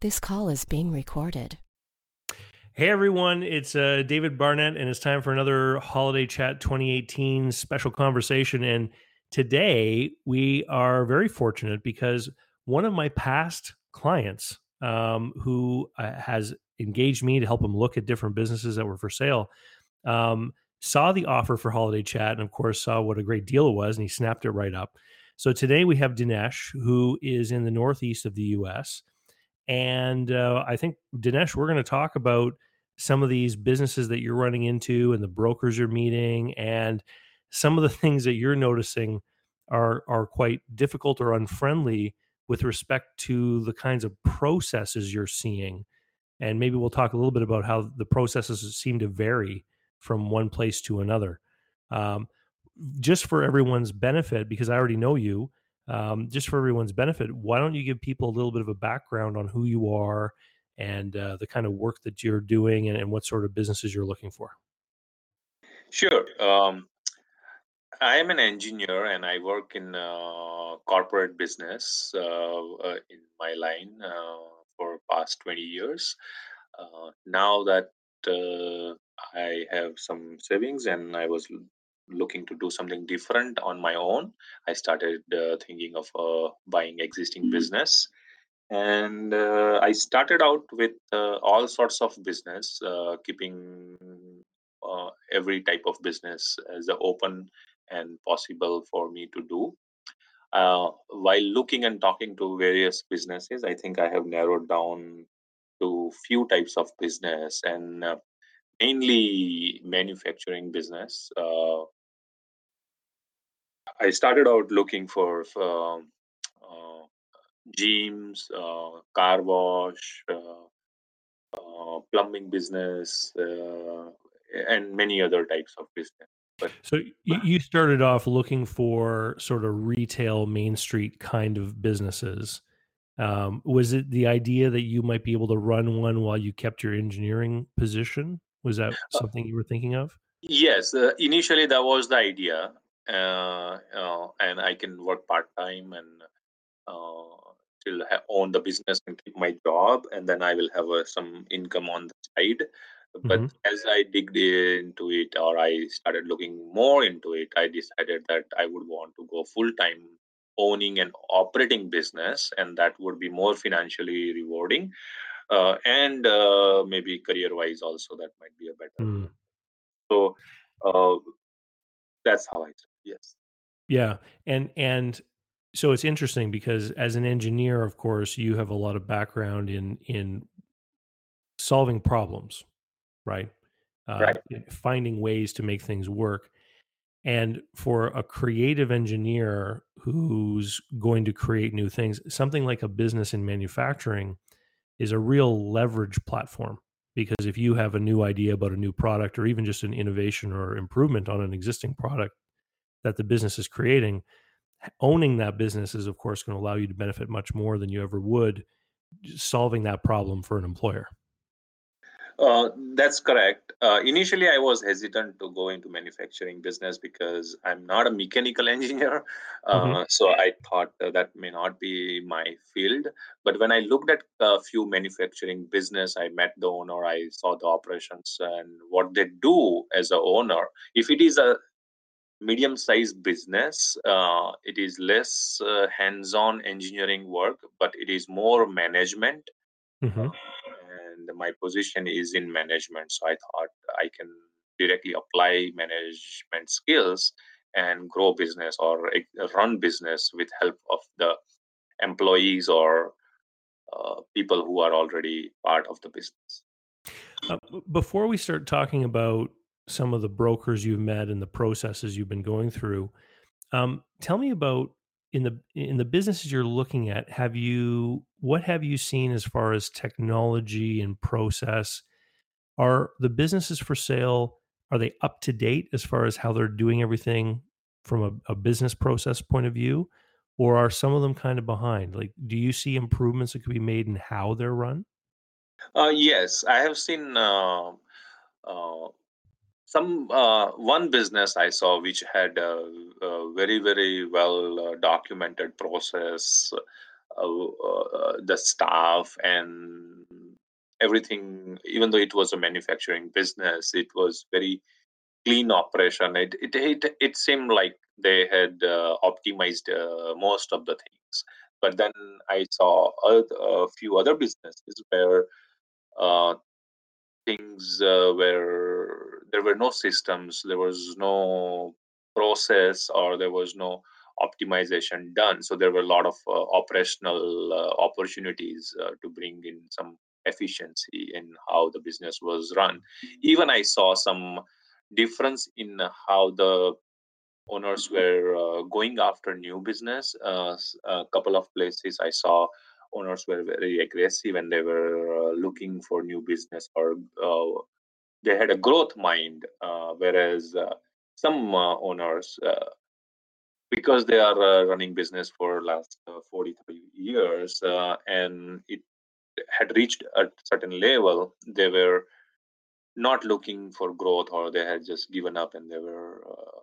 This call is being recorded. Hey everyone, it's uh, David Barnett, and it's time for another Holiday Chat 2018 special conversation. And today we are very fortunate because one of my past clients um, who uh, has engaged me to help him look at different businesses that were for sale um, saw the offer for Holiday Chat and, of course, saw what a great deal it was, and he snapped it right up. So today we have Dinesh, who is in the northeast of the US. And uh, I think, Dinesh, we're going to talk about some of these businesses that you're running into and the brokers you're meeting and some of the things that you're noticing are are quite difficult or unfriendly with respect to the kinds of processes you're seeing. And maybe we'll talk a little bit about how the processes seem to vary from one place to another. Um, just for everyone's benefit because i already know you um, just for everyone's benefit, why don't you give people a little bit of a background on who you are and uh, the kind of work that you're doing and, and, what sort of businesses you're looking for? Sure. Um, I am an engineer and I work in uh, corporate business uh, uh in my line uh, for past 20 years. Uh, now that I have some savings and I was looking to do something different on my own. I started uh, thinking of uh, buying existing mm-hmm. business. And uh, i started out with uh, all sorts of business uh, keeping uh, every type of business as open and possible for me to do. While looking and talking to various businesses i think i have narrowed down to few types of business and mainly manufacturing business uh, I started out looking for, for uh, gyms, uh, car wash, uh, uh plumbing business, uh, and many other types of business. But, so you started off looking for sort of retail Main Street kind of businesses. Um, was it the idea that you might be able to run one while you kept your engineering position? Was that uh, something you were thinking of? Yes, uh, initially that was the idea, uh, uh, and I can work part time and uh, still ha- own the business and keep my job, and then I will have uh, some income on the side. But mm-hmm. as I digged into it, or I started looking more into it, I decided that I would want to go full time owning and operating business, and that would be more financially rewarding. Uh, and uh, maybe career wise also that might be a better mm. so uh, that's how i Yes. Yeah. And and so it's interesting because as an engineer, of course, you have a lot of background in in solving problems, right? Uh, right. Finding ways to make things work. And for a creative engineer who's going to create new things, something like a business in manufacturing is a real leverage platform. Because if you have a new idea about a new product or even just an innovation or improvement on an existing product, that the business is creating owning that business is of course going to allow you to benefit much more than you ever would solving that problem for an employer uh, that's correct. Uh, initially, I was hesitant to go into manufacturing business because I'm not a mechanical engineer. Uh, mm-hmm. So I thought that may not be my field. But when I looked at a few manufacturing business, I met the owner, I saw the operations and what they do as a owner. If it is a medium sized business uh, it is less uh, hands on engineering work but it is more management mm-hmm. and my position is in management so i thought i can directly apply management skills and grow business or run business with help of the employees or uh, people who are already part of the business uh, before we start talking about some of the brokers you've met and the processes you've been going through. Um, tell me about in the in the businesses you're looking at. Have you what have you seen as far as technology and process? Are the businesses for sale are they up to date as far as how they're doing everything from a, a business process point of view, or are some of them kind of behind? Like, do you see improvements that could be made in how they're run? Uh, yes, I have seen uh, uh, some uh, one business I saw which had a, a very very well uh, documented process uh, the staff and everything. Even though it was a manufacturing business, it was very clean operation. It it it, it seemed like they had uh, optimized uh, most of the things. But then I saw a, a few other businesses where uh, things uh, where there were no systems, there was no process, or there was no optimization done. So there were a lot of uh, operational uh, opportunities to bring in some efficiency in how the business was run. Even I saw some difference in how the owners were uh, going after new business. Uh, a couple of places I saw owners were very aggressive and they were uh, looking for new business or uh, they had a growth mind, uh, whereas uh, some owners, because they are running business for last 43 years and it had reached a certain level, they were not looking for growth or they had just given up and they were uh,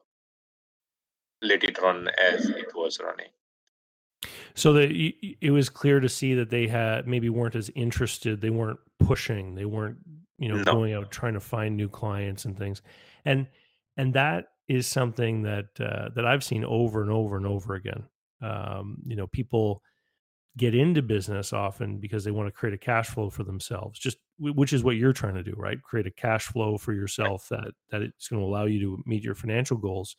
let it run as it was running. So that it was clear to see that they had maybe weren't as interested they weren't pushing they weren't you know no. going out trying to find new clients and things. And and that is something that uh, that i've seen over and over and over again. Um, you know people get into business often because they want to create a cash flow for themselves just which is what you're trying to do right? Create a cash flow for yourself that that it's going to allow you to meet your financial goals.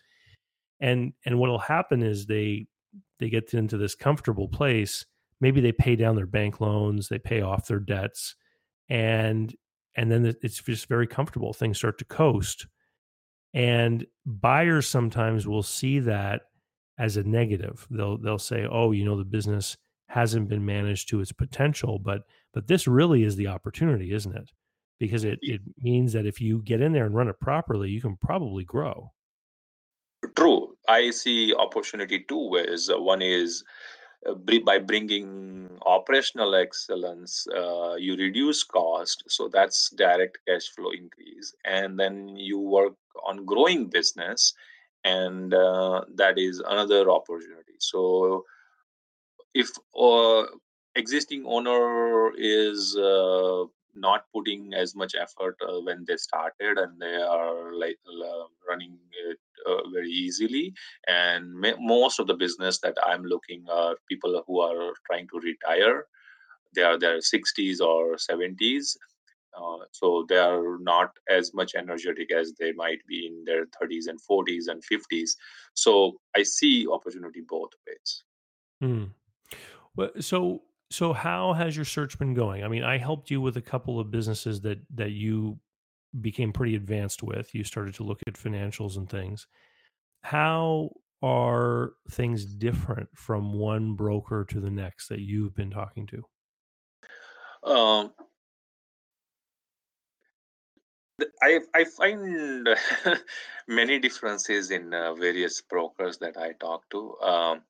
And and what'll happen is they they get into this comfortable place. Maybe they pay down their bank loans they pay off their debts and and then it's just very comfortable things start to coast. And buyers sometimes will see that as a negative. They'll they'll say oh you know the business hasn't been managed to its potential but but this really is the opportunity isn't it? Because it it means that if you get in there and run it properly you can probably grow. True. I see opportunity two ways one is uh, by bringing operational excellence uh, you reduce cost so that's direct cash flow increase. And then you work on growing business and uh, that is another opportunity. So if uh, existing owner is uh, not putting as much effort uh, when they started and they are like uh, running it uh, very easily. And most of the business that i'm looking are people who are trying to retire. They are their 60s or 70s uh, so they are not as much energetic as they might be in their 30s and 40s and 50s so i see opportunity both ways. Well, so so how has your search been going? I mean, I helped you with a couple of businesses that that you became pretty advanced with. You started to look at financials and things. How are things different from one broker to the next that you've been talking to? Um, I I find many differences in uh, various brokers that I talk to. Um,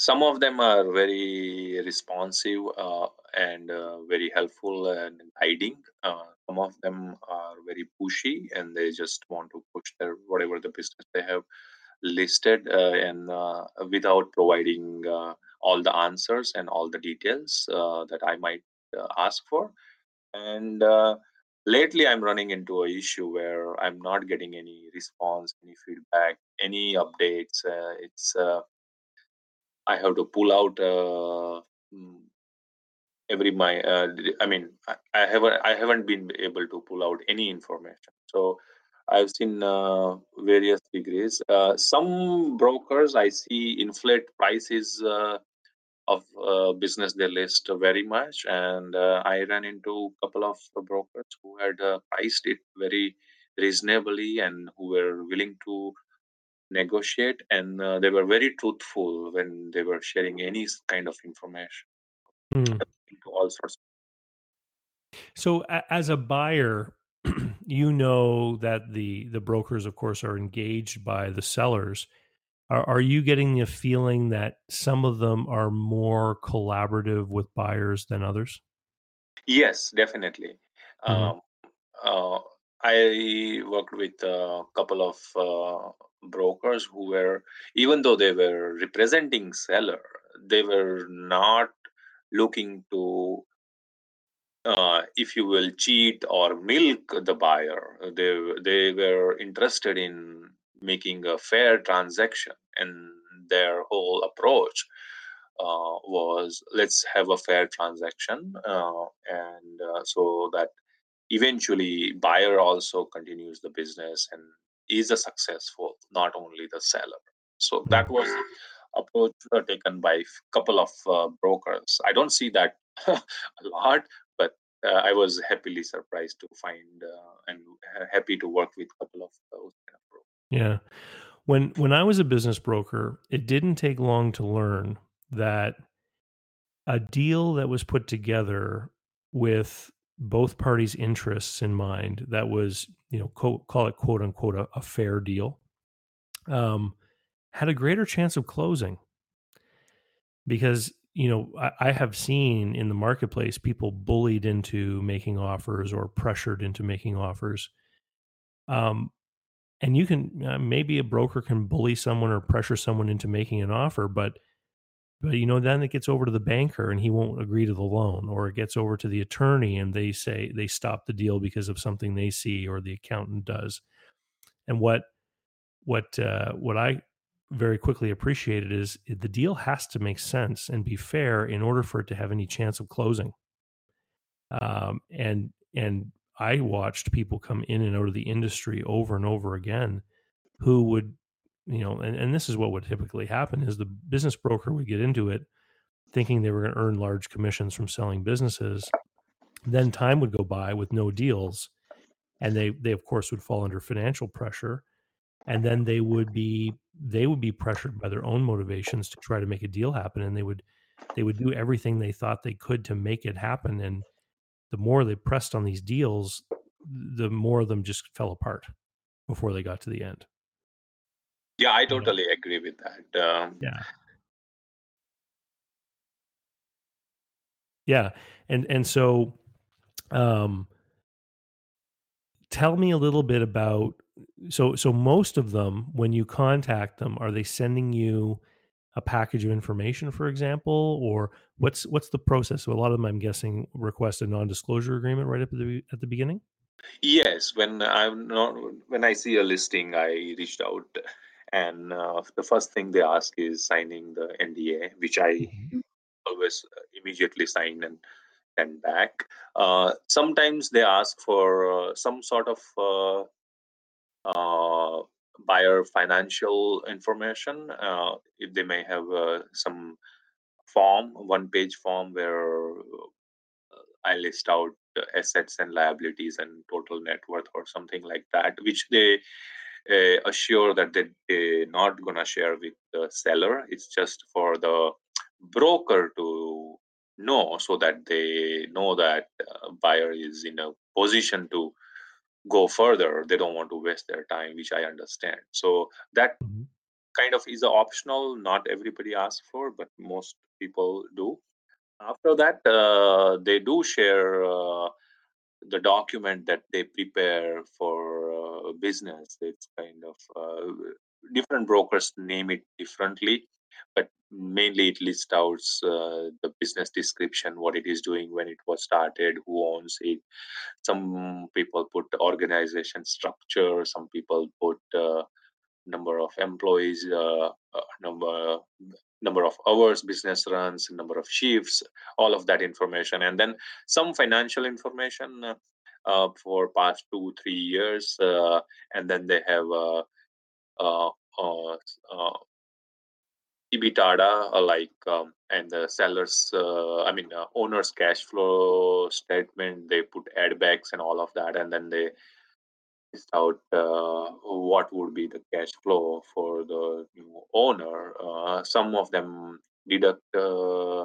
some of them are very responsive uh, and uh, very helpful and guiding uh, some of them are very pushy and they just want to push their whatever the business they have listed uh, and uh, without providing uh, all the answers and all the details that i might ask for. And lately i'm running into a issue where i'm not getting any response any feedback any updates. It's I have to pull out uh, mm, every my. Uh, I mean, I, haven't I haven't been able to pull out any information. So I've seen uh, various degrees. Uh, some brokers I see inflate prices uh, of uh, business they list very much, and I ran into a couple of brokers who had priced it very reasonably and who were willing to negotiate and uh, they were very truthful when they were sharing any kind of information mm. all sorts so a- as a buyer you know that the the brokers of course are engaged by the sellers are, are you getting the feeling that some of them are more collaborative with buyers than others yes definitely mm-hmm. um, uh, i worked with a couple of uh, brokers who were even though they were representing seller they were not looking to uh, if you will cheat or milk the buyer. They they were interested in making a fair transaction and their whole approach uh, was let's have a fair transaction uh, and uh, so that eventually buyer also continues the business and is a successful not only the seller. So that was approach uh, taken by a couple of uh, brokers. I don't see that a lot but uh, i was happily surprised to find and happy to work with a couple of those kind of brokers. yeah. When when i was a business broker it didn't take long to learn that a deal that was put together with both parties' interests in mind that was, you know, co- call it quote unquote a, a fair deal, um, had a greater chance of closing. Because, you know, I, I have seen in the marketplace people bullied into making offers or pressured into making offers. Um, and you can uh, maybe a broker can bully someone or pressure someone into making an offer, but but you know then it gets over to the banker and he won't agree to the loan or it gets over to the attorney and they say they stop the deal because of something they see or the accountant does. And what what uh, what i very quickly appreciated is the deal has to make sense and be fair in order for it to have any chance of closing. Um, and and i watched people come in and out of the industry over and over again who would you know, and, and this is what would typically happen is the business broker would get into it thinking they were going to earn large commissions from selling businesses. Then time would go by with no deals. And they, they of course would fall under financial pressure. And then they would be they would be pressured by their own motivations to try to make a deal happen. And they would they would do everything they thought they could to make it happen. And the more they pressed on these deals, the more of them just fell apart before they got to the end. Yeah, I totally agree with that. Um, yeah. Yeah, and and so, um, tell me a little bit about so so most of them when you contact them are they sending you a package of information for example or what's what's the process so a lot of them i'm guessing request a non-disclosure agreement right at the at the beginning yes when i'm not when i see a listing i reached out and uh, the first thing they ask is signing the NDA, which I mm-hmm. always uh, immediately sign and send back. Uh, sometimes they ask for uh, some sort of uh, uh, buyer financial information. if they may have some form, one page form where I list out assets and liabilities and total net worth or something like that, which they uh, assure that they, they're not going to share with the seller. It's just for the broker to know so that they know that uh, buyer is in a position to go further. They don't want to waste their time, which I understand. So that mm-hmm. kind of is optional. Not everybody asks for, but most people do. After that, uh, they do share uh, the document that they prepare for uh, business it's kind of uh, different brokers name it differently but mainly it lists out uh, the business description what it is doing when it was started who owns it. Some people put organization structure some people put uh, number of employees uh, uh, number number of hours business runs number of shifts all of that information and then some financial information uh, uh, for past two three years uh, and then they have uh, uh, uh, uh EBITDA, uh, like um, and the sellers, uh, I mean, owner's cash flow statement. They put add backs and all of that, and then they out uh, what would be the cash flow for the new owner. Uh, some of them deduct uh,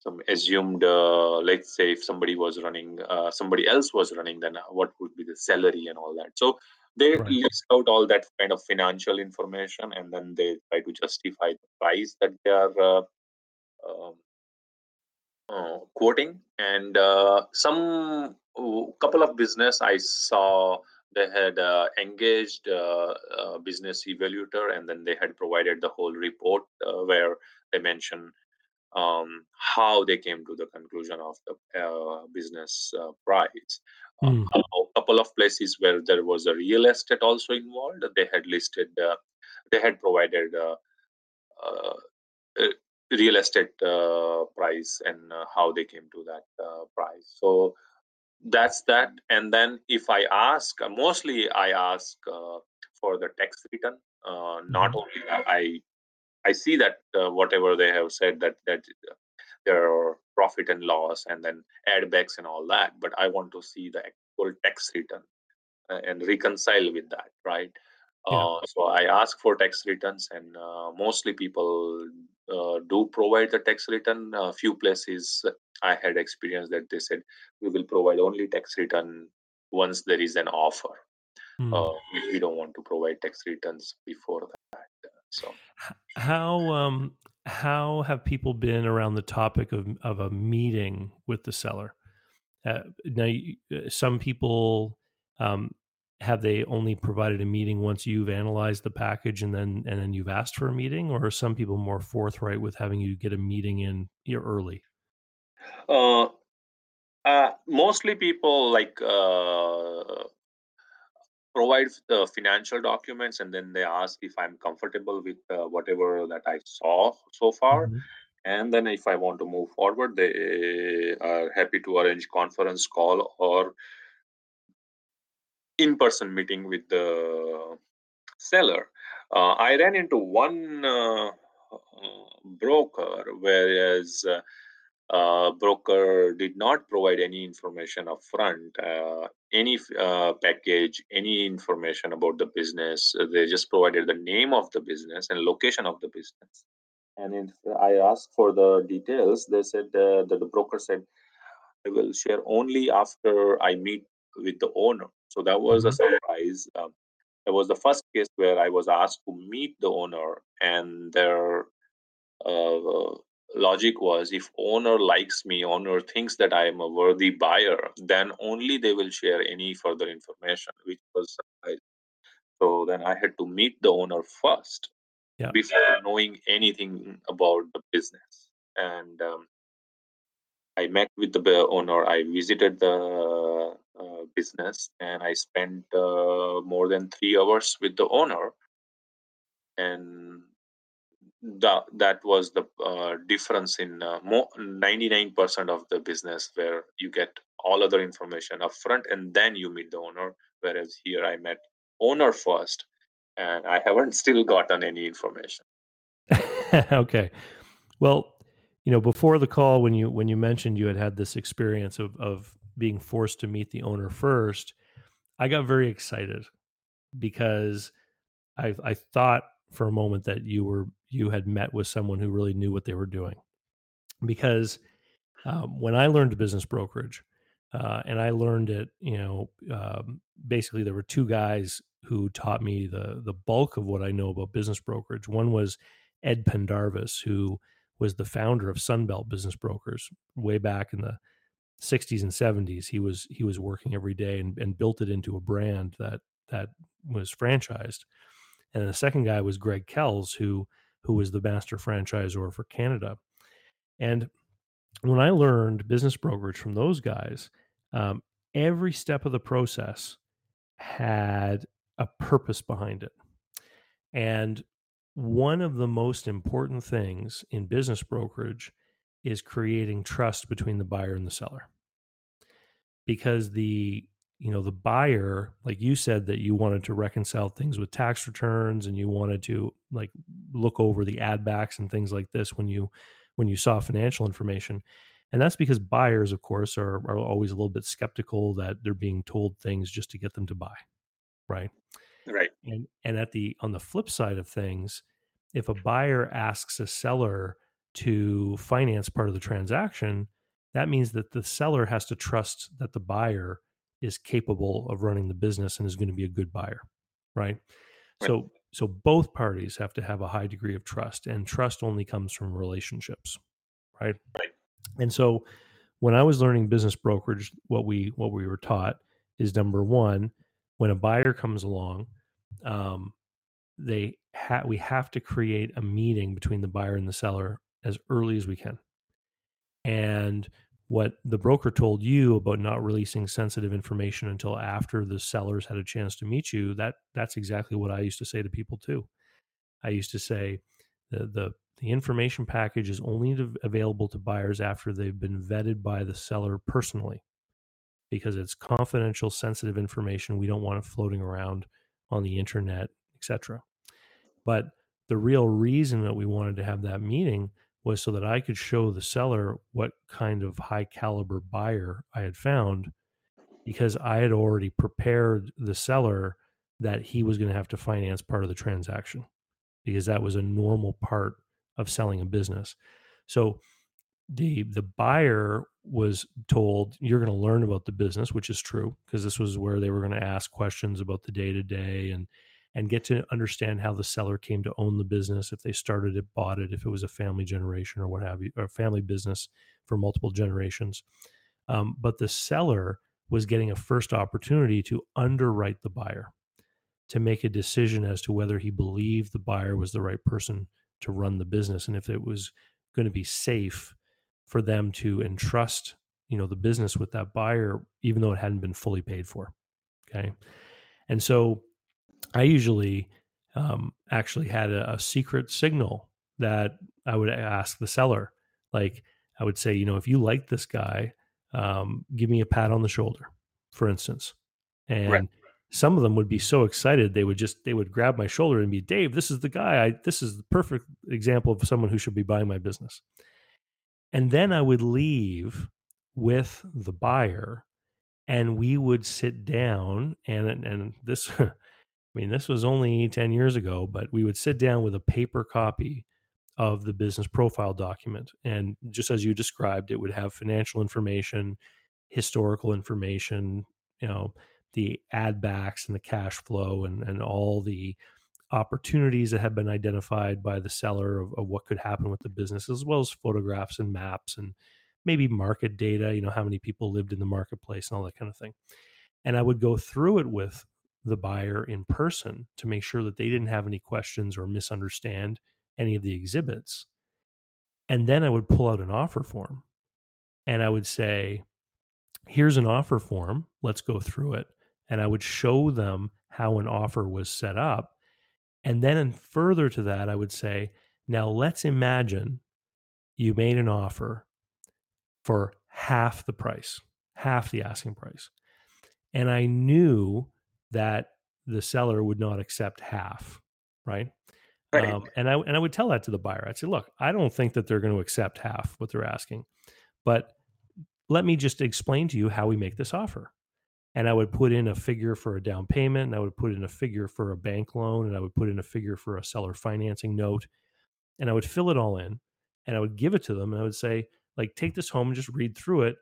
some assumed uh, let's say if somebody was running uh, somebody else was running then what would be the salary and all that so they right. list out all that kind of financial information and then they try to justify the price that they are uh, um, uh quoting and uh, some couple of business i saw they had uh, engaged uh, a business evaluator and then they had provided the whole report uh, where they mention um, how they came to the conclusion of the uh, business uh, price. Mm. a couple of places where there was a real estate also involved, they had listed, uh, they had provided uh, uh, real estate price and how they came to that price. So that's that. And then if I ask, mostly I ask for the tax return. not mm-hmm. only I I see that uh, whatever they have said that that uh, there are profit and loss and then add backs and all that, but I want to see the actual tax return uh, and reconcile with that, right? Uh, so I ask for tax returns, and uh, mostly people uh, do provide the tax return. A few places I had experience that they said we will provide only tax return once there is an offer. Mm. we, we don't want to provide tax returns before that. So how um how have people been around the topic of of a meeting with the seller? Uh, now, some people um, have they only provided a meeting once you've analyzed the package and then and then you've asked for a meeting, or are some people more forthright with having you get a meeting in early? Uh, uh, mostly people like uh, provide the financial documents and then they ask if i'm comfortable with uh, whatever that i saw so far mm-hmm. and then if i want to move forward they are happy to arrange conference call or in-person meeting with the seller uh, i ran into one uh, broker whereas uh, uh, broker did not provide any information upfront, uh, any uh, package, any information about the business. They just provided the name of the business and location of the business. And if I asked for the details, they said uh, that the broker said, I will share only after I meet with the owner. So that was a mm-hmm. surprise. Um, that was the first case where I was asked to meet the owner, and their uh, logic was if owner likes me owner thinks that i am a worthy buyer then only they will share any further information which was so then i had to meet the owner first yeah. before knowing anything about the business and um, i met with the owner i visited the uh, business and i spent uh, more than three hours with the owner. And that that was the uh, difference in uh, more 99% of the business where you get all other information up front and then you meet the owner whereas here i met owner first and i haven't still gotten any information. Okay. Well you know before the call when you when you mentioned you had had this experience of of being forced to meet the owner first i got very excited because i i thought for a moment that you were you had met with someone who really knew what they were doing. Because um, when i learned business brokerage uh, and i learned it you know um, basically there were two guys who taught me the the bulk of what i know about business brokerage. One was ed pendarvis who was the founder of sunbelt business brokers way back in the 60s and 70s he was he was working every day and, and built it into a brand that that was franchised and the second guy was Greg Kells, who who was the master franchisor for Canada. And when I learned business brokerage from those guys, um, every step of the process had a purpose behind it. And one of the most important things in business brokerage is creating trust between the buyer and the seller. Because the you know the buyer like you said that you wanted to reconcile things with tax returns and you wanted to like look over the add backs and things like this when you when you saw financial information. And that's because buyers of course are, are always a little bit skeptical that they're being told things just to get them to buy right? Right. And and at the on the flip side of things if a buyer asks a seller to finance part of the transaction that means that the seller has to trust that the buyer is capable of running the business and is going to be a good buyer right? right. So so both parties have to have a high degree of trust and trust only comes from relationships right? Right. And so when i was learning business brokerage what we what we were taught is number one when a buyer comes along um, they ha- we have to create a meeting between the buyer and the seller as early as we can. And what the broker told you about not releasing sensitive information until after the sellers had a chance to meet you, that that's exactly what I used to say to people too. I used to say the the, the information package is only available to buyers after they've been vetted by the seller personally because it's confidential sensitive information we don't want it floating around on the internet etc but the real reason that we wanted to have that meeting was so that I could show the seller what kind of high caliber buyer I had found because I had already prepared the seller that he was going to have to finance part of the transaction because that was a normal part of selling a business. So the the buyer was told you're going to learn about the business which is true because this was where they were going to ask questions about the day to day and and get to understand how the seller came to own the business, if they started it, bought it, if it was a family generation or what have you, or a family business for multiple generations. Um, but the seller was getting a first opportunity to underwrite the buyer, to make a decision as to whether he believed the buyer was the right person to run the business and if it was going to be safe for them to entrust you know the business with that buyer even though it hadn't been fully paid for okay and so I usually um, actually had a, a secret signal that I would ask the seller. Like I would say, you know, if you like this guy, um, give me a pat on the shoulder, for instance. And right. some of them would be so excited they would just they would grab my shoulder and be, Dave, this is the guy. I this is the perfect example of someone who should be buying my business. And then I would leave with the buyer and we would sit down and and this I mean, this was only 10 years ago, but we would sit down with a paper copy of the business profile document. And just as you described, it would have financial information, historical information, you know, the add backs and the cash flow and, and all the opportunities that have been identified by the seller of, of what could happen with the business, as well as photographs and maps and maybe market data, you know, how many people lived in the marketplace and all that kind of thing. And I would go through it with the buyer in person to make sure that they didn't have any questions or misunderstand any of the exhibits. And then I would pull out an offer form and I would say, here's an offer form. Let's go through it. And I would show them how an offer was set up. And then, and further to that, I would say, now let's imagine you made an offer for half the price, half the asking price. And I knew that the seller would not accept half, right? Right. Um, and I and I would tell that to the buyer. I'd say, look, I don't think that they're going to accept half what they're asking, but let me just explain to you how we make this offer. And I would put in a figure for a down payment, and I would put in a figure for a bank loan, and I would put in a figure for a seller financing note, and I would fill it all in, and I would give it to them, and I would say, like, take this home and just read through it,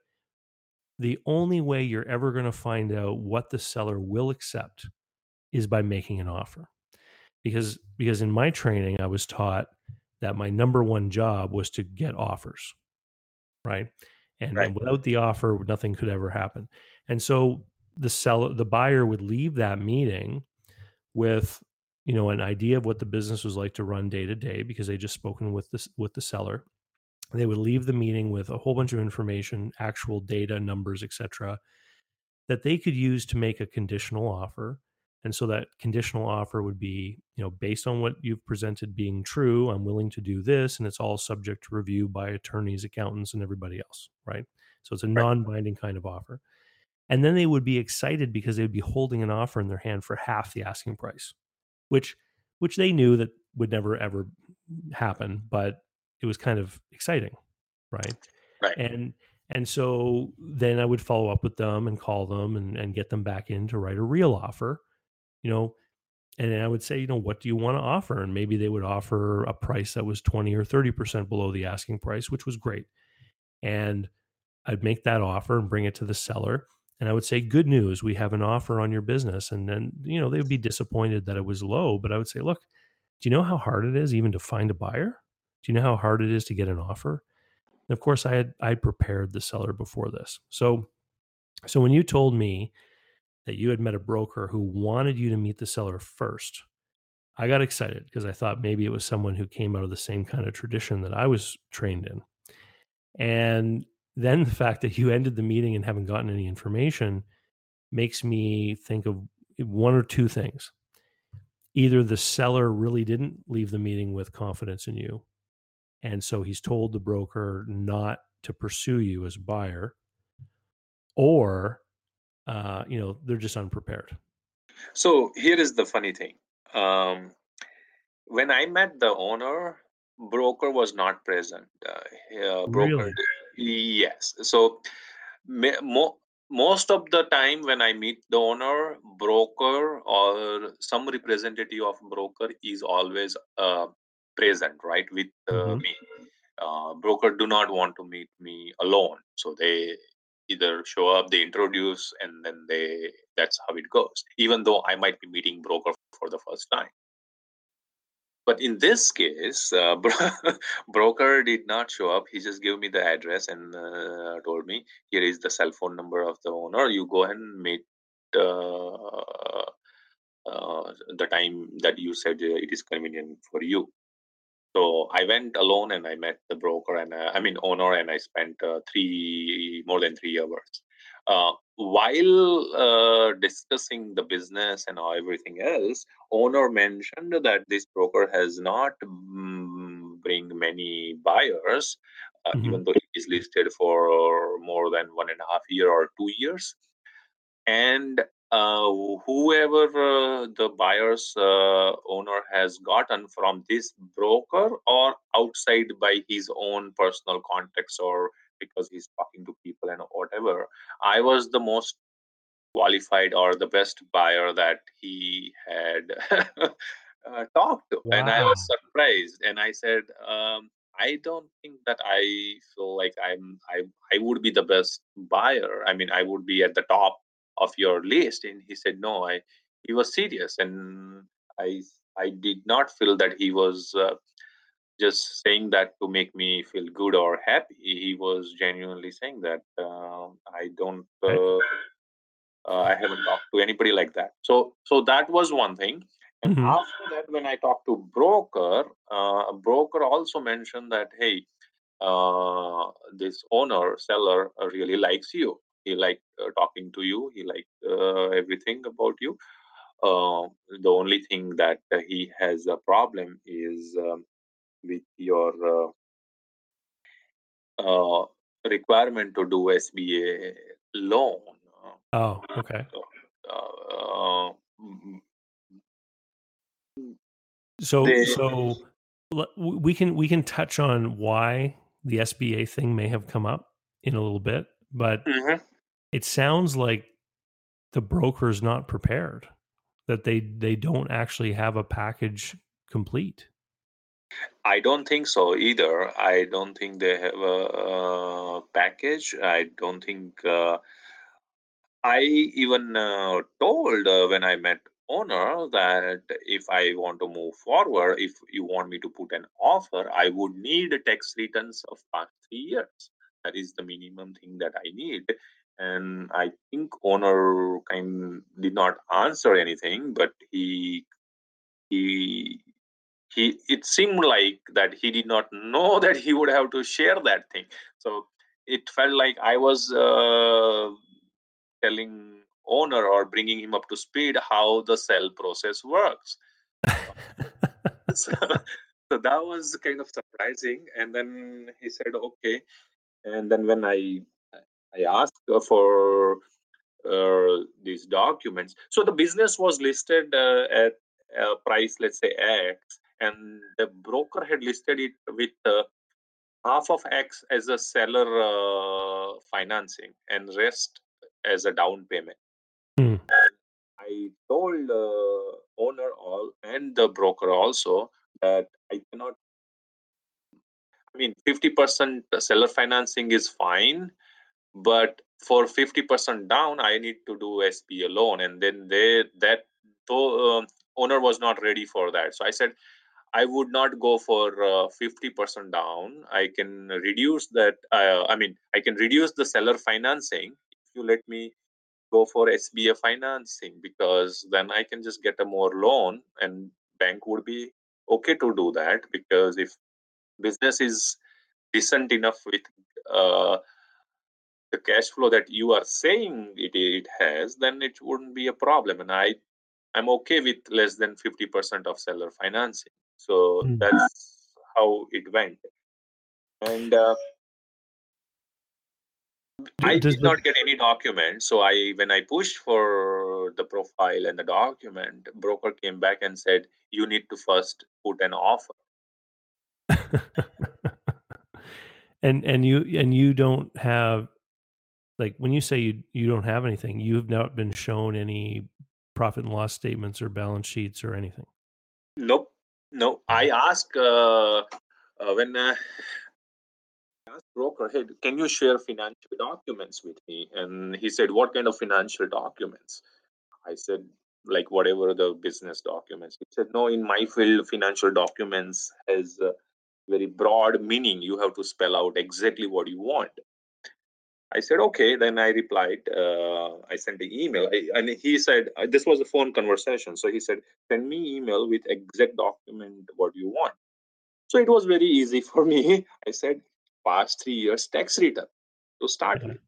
the only way you're ever going to find out what the seller will accept is by making an offer. Because because in my training i was taught that my number one job was to get offers right? And, right. and without the offer nothing could ever happen. And so the seller the buyer would leave that meeting with you know an idea of what the business was like to run day to day because they just spoken with this with the seller they would leave the meeting with a whole bunch of information actual data numbers etc that they could use to make a conditional offer. And so that conditional offer would be you know based on what you've presented being true i'm willing to do this and it's all subject to review by attorneys accountants and everybody else right? So it's a non-binding kind of offer. And then they would be excited because they would be holding an offer in their hand for half the asking price which which they knew that would never ever happen but it was kind of exciting, right? Right. And and so then I would follow up with them and call them and, and get them back in to write a real offer, you know. And I would say, you know, what do you want to offer? And maybe they would offer a price that was 20 or 30% below the asking price, which was great. And I'd make that offer and bring it to the seller. And I would say, good news, we have an offer on your business. And then, you know, they would be disappointed that it was low. But I would say, look, do you know how hard it is even to find a buyer? Do you know how hard it is to get an offer? And of course, I had I prepared the seller before this. So, so when you told me that you had met a broker who wanted you to meet the seller first, I got excited because I thought maybe it was someone who came out of the same kind of tradition that I was trained in. And then the fact that you ended the meeting and haven't gotten any information makes me think of one or two things. Either the seller really didn't leave the meeting with confidence in you, and so he's told the broker not to pursue you as a buyer, or uh, you know they're just unprepared. So here is the funny thing. Um, when I met the owner, broker was not present. Uh, broker, really? yes. So mo- most of the time when I meet the owner, broker or some representative of broker is always uh, present, right, with uh, mm-hmm. me. Uh, broker do not want to meet me alone, so they either show up, they introduce, and then they that's how it goes. Even though I might be meeting broker for the first time. But in this case, uh, broker did not show up. He just gave me the address and uh, told me, "Here is the cell phone number of the owner. You go and meet uh, uh the time that you said it is convenient for you." So I went alone and I met the broker and uh, I mean owner, and I spent three more than three hours. Uh, while uh, discussing the business and everything else, owner mentioned that this broker has not mm, bring many buyers, uh, mm-hmm. even though it is listed for more than one and a half year or two years. And uh, whoever uh, the buyer's uh, owner has gotten from this broker or outside by his own personal contacts or because he's talking to people and whatever. I was the most qualified or the best buyer that he had uh, talked to, wow. and I was surprised. And I said, um, I don't think that I feel like I'm I I would be the best buyer. I mean, I would be at the top of your list. And he said, no, I he was serious, and I I did not feel that he was. Uh, just saying that to make me feel good or happy. He was genuinely saying that uh, I don't, uh, uh, I haven't talked to anybody like that. So, so that was one thing. And mm-hmm. after that, when I talked to broker, uh, broker also mentioned that hey, uh, this owner seller really likes you. He liked uh, talking to you. He liked everything about you. the only thing that he has a problem is um, with your uh, uh, requirement to do SBA loan. Oh, okay. Uh, so, they, so we can we can touch on why the SBA thing may have come up in a little bit, but mm-hmm. It sounds like the broker is not prepared that they they don't actually have a package complete. I don't think so either. I don't think they have a, a package. I don't think. Uh, I even uh, told uh, when I met owner that if I want to move forward, if you want me to put an offer, I would need tax returns of past three years. That is the minimum thing that I need. And I think owner kind did not answer anything, but he he he it seemed like that he did not know that he would have to share that thing. So it felt like i was uh, telling owner or bringing him up to speed how the sell process works. So, so that was kind of surprising. And then he said okay. And then when i i asked for uh, these documents so the business was listed uh, at a price let's say x and the broker had listed it with uh, half of X as a seller uh, financing and rest as a down payment. Mm. I told the owner all and the broker also that I cannot. I mean, fifty percent seller financing is fine, but for fifty percent down, I need to do SBA alone and then they that the uh, owner was not ready for that. So I said, I would not go for uh, 50% down. I can reduce that. Uh, I mean, I can reduce the seller financing if you let me go for SBA financing because then I can just get a more loan and bank would be okay to do that because if business is decent enough with uh, the cash flow that you are saying it, it has, then it wouldn't be a problem. And I, I'm okay with less than 50% of seller financing. So mm. that's how it went. And uh, I did not get any document. So I, when I pushed for the profile and the document, broker came back and said, "You need to first put an offer." and and you and you don't have like when you say you you don't have anything, you've not been shown any profit and loss statements or balance sheets or anything. Nope, no. I ask uh, uh, when uh, I asked broker, "Hey, can you share financial documents with me?" And he said, "What kind of financial documents?" I said, "Like whatever the business documents." He said, "No, in my field, financial documents has a very broad meaning. You have to spell out exactly what you want." I said, okay. Then I replied, uh, I sent the email. I, and he said, uh, this was a phone conversation. So he said, send me email with exact document what you want. So it was very easy for me. I said, past three years tax return to start with.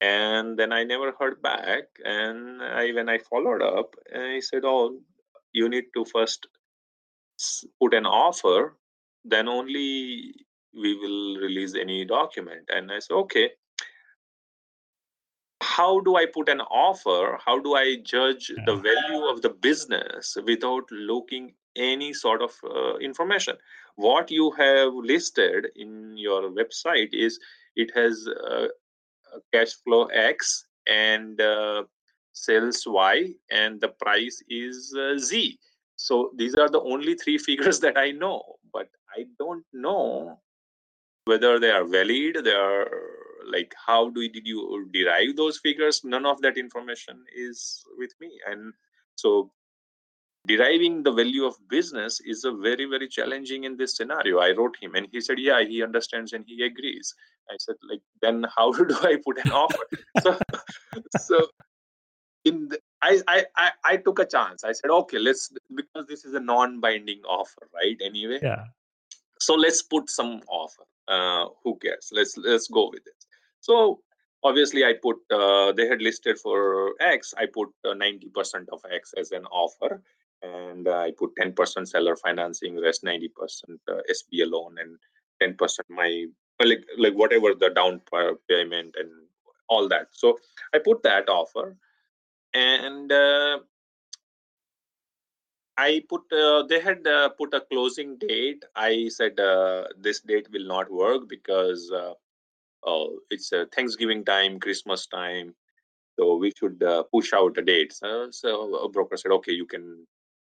And then I never heard back. And I, when I followed up, I said, oh, you need to first put an offer, then only we will release any document. And I said, okay how do I put an offer? How do I judge the value of the business without looking any sort of uh, information? What you have listed in your website is it has uh, cash flow X and uh, sales Y, and the price is uh, Z. So these are the only three figures that I know, but I don't know whether they are valid, they are like how do did you derive those figures? None of that information is with me. And so deriving the value of business is a very very challenging in this scenario. I wrote him and he said yeah he understands and he agrees. I said like then how do i put an offer? So so in the, I, I i i took a chance. I said okay let's because this is a non-binding offer right anyway. Yeah. So let's put some offer uh, who cares? Let's let's go with it so obviously, I put uh, they had listed for X. I put uh, ninety percent of X as an offer, and uh, I put ten percent seller financing, rest ninety percent uh, SBA loan, and ten percent my like like whatever the down payment and all that. So I put that offer, and uh, I put uh, they had uh, put a closing date. I said uh, this date will not work because uh, it's a Thanksgiving time, Christmas time, so we should uh, push out the dates. Uh, so a broker said, okay, you can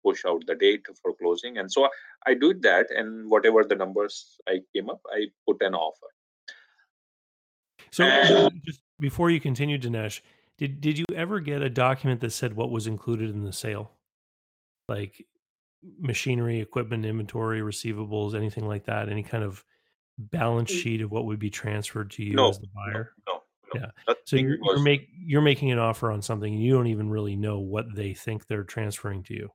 push out the date for closing, and so I did that, and whatever the numbers I came up, I put an offer. So and, just before you continue, Dinesh, did did you ever get a document that said what was included in the sale, like machinery, equipment, inventory, receivables, anything like that? Any kind of balance sheet of what would be transferred to you no, as the buyer? No, no, yeah. So you're, was... you're make you're making an offer on something and you don't even really know what they think they're transferring to you.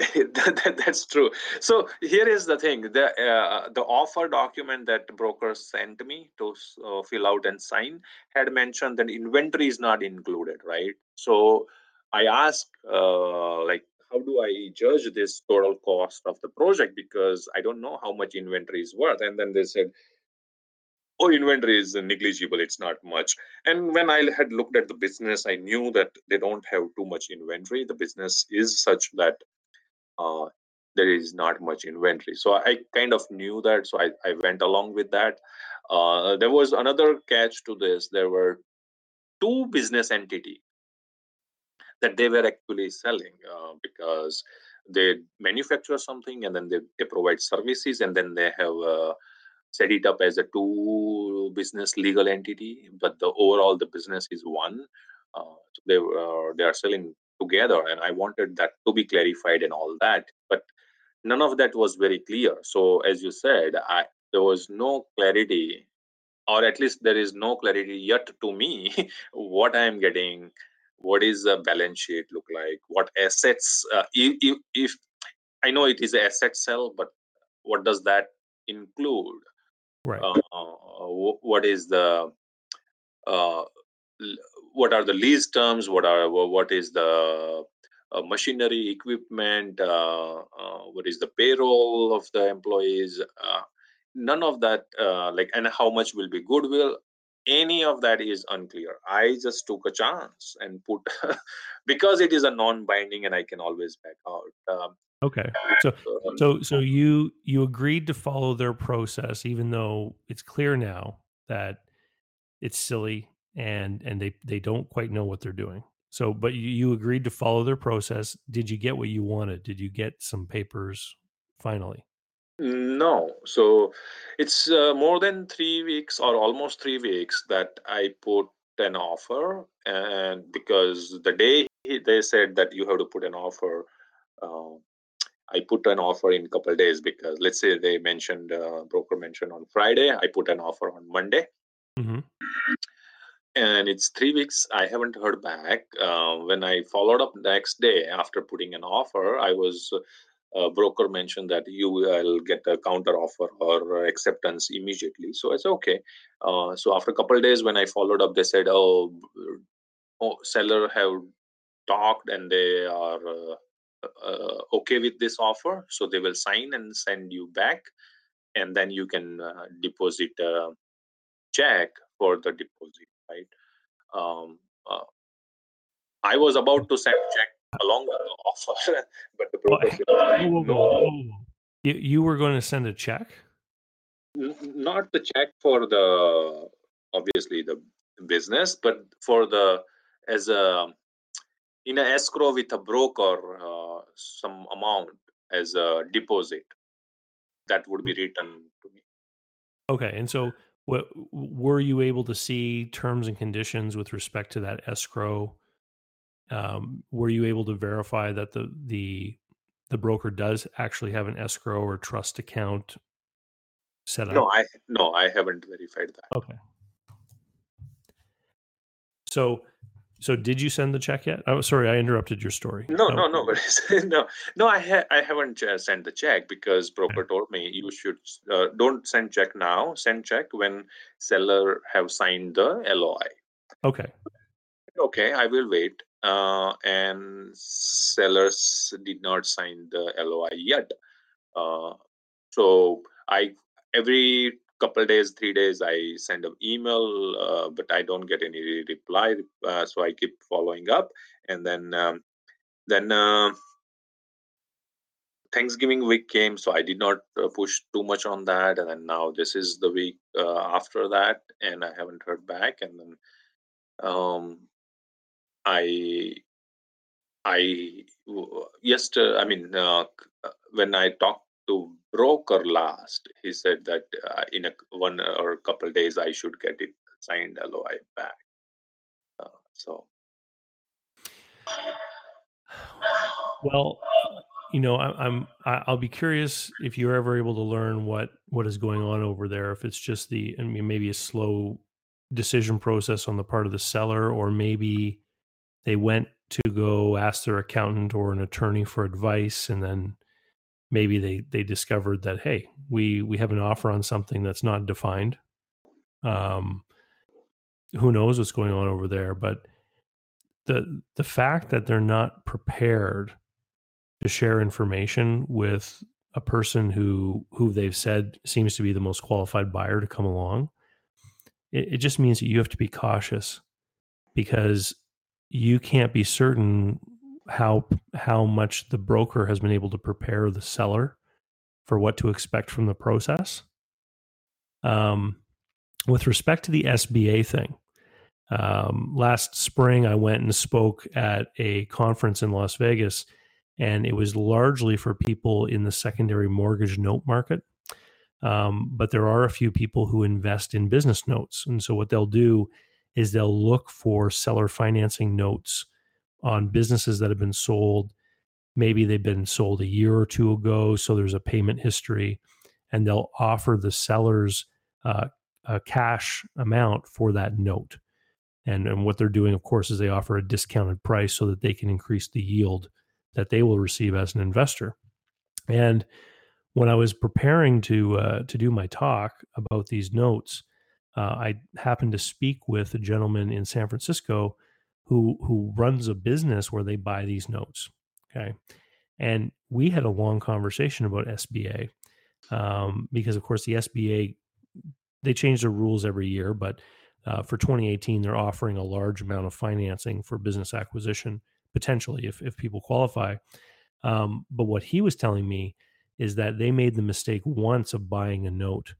that, that, that's true. So here is the thing: the uh, the offer document that broker sent me to uh, fill out and sign had mentioned that inventory is not included, right? So I asked, uh, like, how do I judge this total cost of the project because I don't know how much inventory is worth. And then they said, oh, inventory is negligible, it's not much. And when I had looked at the business, I knew that they don't have too much inventory. The business is such that uh, there is not much inventory. So I kind of knew that. So I, I went along with that. Uh, there was another catch to this. There were two business entity that they were actually selling uh, because they manufacture something and then they, they provide services and then they have uh, set it up as a two business legal entity but the overall the business is one. Uh, so they, uh, they are selling together and i wanted that to be clarified and all that but none of that was very clear. So as you said I, there was no clarity or at least there is no clarity yet to me what i am getting what is the balance sheet look like what assets uh, if, if I know it is a asset sell, but what does that include? Right. Uh, what is the uh, what are the lease terms? What are what is the uh, machinery, equipment? Uh, uh, what is the payroll of the employees? Uh, none of that. Uh, like and how much will be goodwill? Any of that is unclear. I just took a chance and put because it is a non-binding and I can always back out. Um, Okay. So um, so so you you agreed to follow their process even though it's clear now that it's silly and and they they don't quite know what they're doing. So but you, you agreed to follow their process. Did you get what you wanted? Did you get some papers finally? No. So it's uh, more than three weeks or almost three weeks that I put an offer. And because the day he- they said that you have to put an offer, uh, I put an offer in a couple days because let's say they mentioned, uh, broker mentioned on Friday, I put an offer on Monday. Mhm. And it's three weeks. I haven't heard back. Uh, when I followed up next day after putting an offer, I was uh, broker mentioned that you will get a counter offer or acceptance immediately. So I said okay. Uh, so after a couple days, when I followed up, they said, "Oh, oh seller have talked and they are uh, uh, okay with this offer, so they will sign and send you back, and then you can uh, deposit a check for the deposit." Right. Um, uh, I was about to send check along with the offer, but the broker whoa, whoa, "No, whoa. You, you were going to send a check? Not the check for the obviously the business but for the as a in a escrow with a broker uh, some amount as a deposit that would be returned to me Okay. And so what were you able to see terms and conditions with respect to that escrow? Um, were you able to verify that the the the broker does actually have an escrow or trust account set up? no i no i haven't verified that Okay. So so did you send the check yet? Oh, sorry, I interrupted your story. no Oh, no no no no i ha- i haven't uh, sent the check because broker told me you should uh, don't send check now send check when seller have signed the loi Okay. okay i will wait uh, and sellers did not sign the loi yet. Uh, so i every couple days three days i send an email uh, but i don't get any reply uh, so i keep following up. And then um, then uh, thanksgiving week came so i did not uh, push too much on that. And then now this is the week after that and i haven't heard back. And then um, I I yesterday I mean uh, uh, when I talked to broker last, he said that uh, in a one or a couple days I should get it signed LOI back. Uh, so Well, you know, I, I'm I'll be curious if you're ever able to learn what what is going on over there. If it's just the I mean, maybe a slow decision process on the part of the seller, or maybe they went to go ask their accountant or an attorney for advice, and then maybe they they discovered that hey, we we have an offer on something that's not defined. Um, who knows what's going on over there? But the the fact that they're not prepared to share information with a person who who they've said seems to be the most qualified buyer to come along it, it just means that you have to be cautious because you can't be certain how how much the broker has been able to prepare the seller for what to expect from the process um, with respect to the sba thing um, last spring i went and spoke at a conference in las vegas and it was largely for people in the secondary mortgage note market. Um, but there are a few people who invest in business notes. And so what they'll do is they'll look for seller financing notes on businesses that have been sold. Maybe they've been sold a year or two ago, so there's a payment history, and they'll offer the sellers uh, a cash amount for that note. And, and what they're doing, of course, is they offer a discounted price so that they can increase the yield that they will receive as an investor. And when I was preparing to uh, to do my talk about these notes, uh, I happened to speak with a gentleman in San Francisco who who runs a business where they buy these notes. Okay, and we had a long conversation about SBA um, because, of course, the SBA they change the rules every year, but uh, for 2018, they're offering a large amount of financing for business acquisition potentially if if people qualify. Um, but what he was telling me is that they made the mistake once of buying a note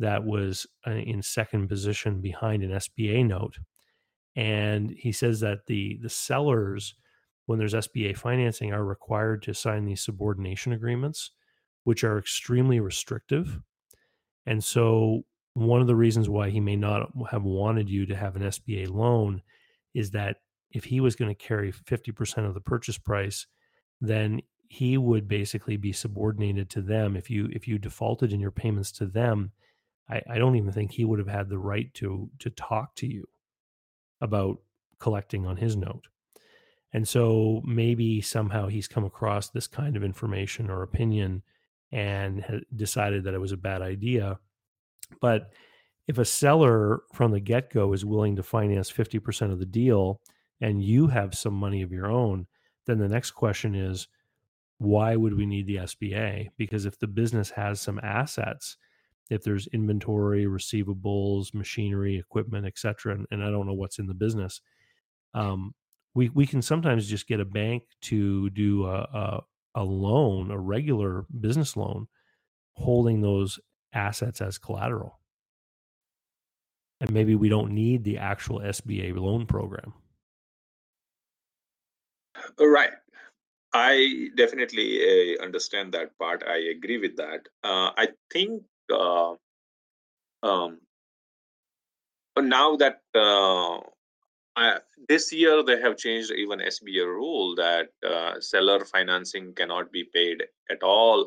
that was uh, in second position behind an SBA note, and he says that the the sellers when there's SBA financing are required to sign these subordination agreements, which are extremely restrictive. And so one of the reasons why he may not have wanted you to have an SBA loan is that if he was going to carry 50% of the purchase price, then he would basically be subordinated to them. If you if you defaulted in your payments to them, I, I don't even think he would have had the right to to talk to you about collecting on his note. And so maybe somehow he's come across this kind of information or opinion and decided that it was a bad idea. But if a seller from the get go is willing to finance 50% of the deal and you have some money of your own, then the next question is why would we need the SBA? Because if the business has some assets, if there's inventory, receivables, machinery, equipment, etc., and, and I don't know what's in the business, um, we we can sometimes just get a bank to do a, a, a loan, a regular business loan, holding those assets as collateral. And maybe we don't need the actual SBA loan program. Right. I definitely uh, understand that part. I agree with that. Uh, I think uh, um, now that uh, I, this year they have changed even SBA rule that uh, seller financing cannot be paid at all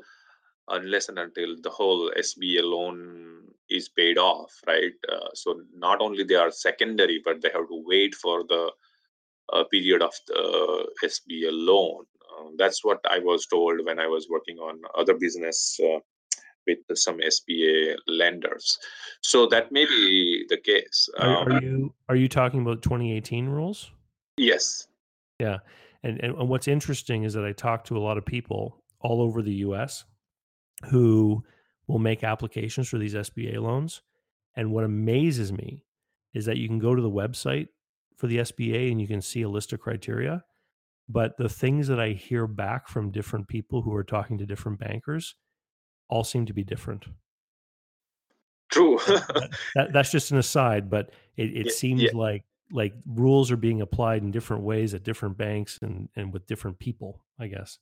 unless and until the whole SBA loan is paid off, right? Uh, so not only they are secondary, but they have to wait for the uh, period of the SBA loan. Uh, that's what I was told when I was working on other business uh, with some SBA lenders. So that may be the case. Are, um, are you are you talking about 2018 rules? Yes. Yeah, and and what's interesting is that I talk to a lot of people all over the U.S. who will make applications for these SBA loans, and what amazes me is that you can go to the website for the SBA and you can see a list of criteria. But the things that I hear back from different people who are talking to different bankers all seem to be different. True. that, that, that's just an aside, but it, it yeah, seems yeah. like like rules are being applied in different ways at different banks and and with different people. I guess.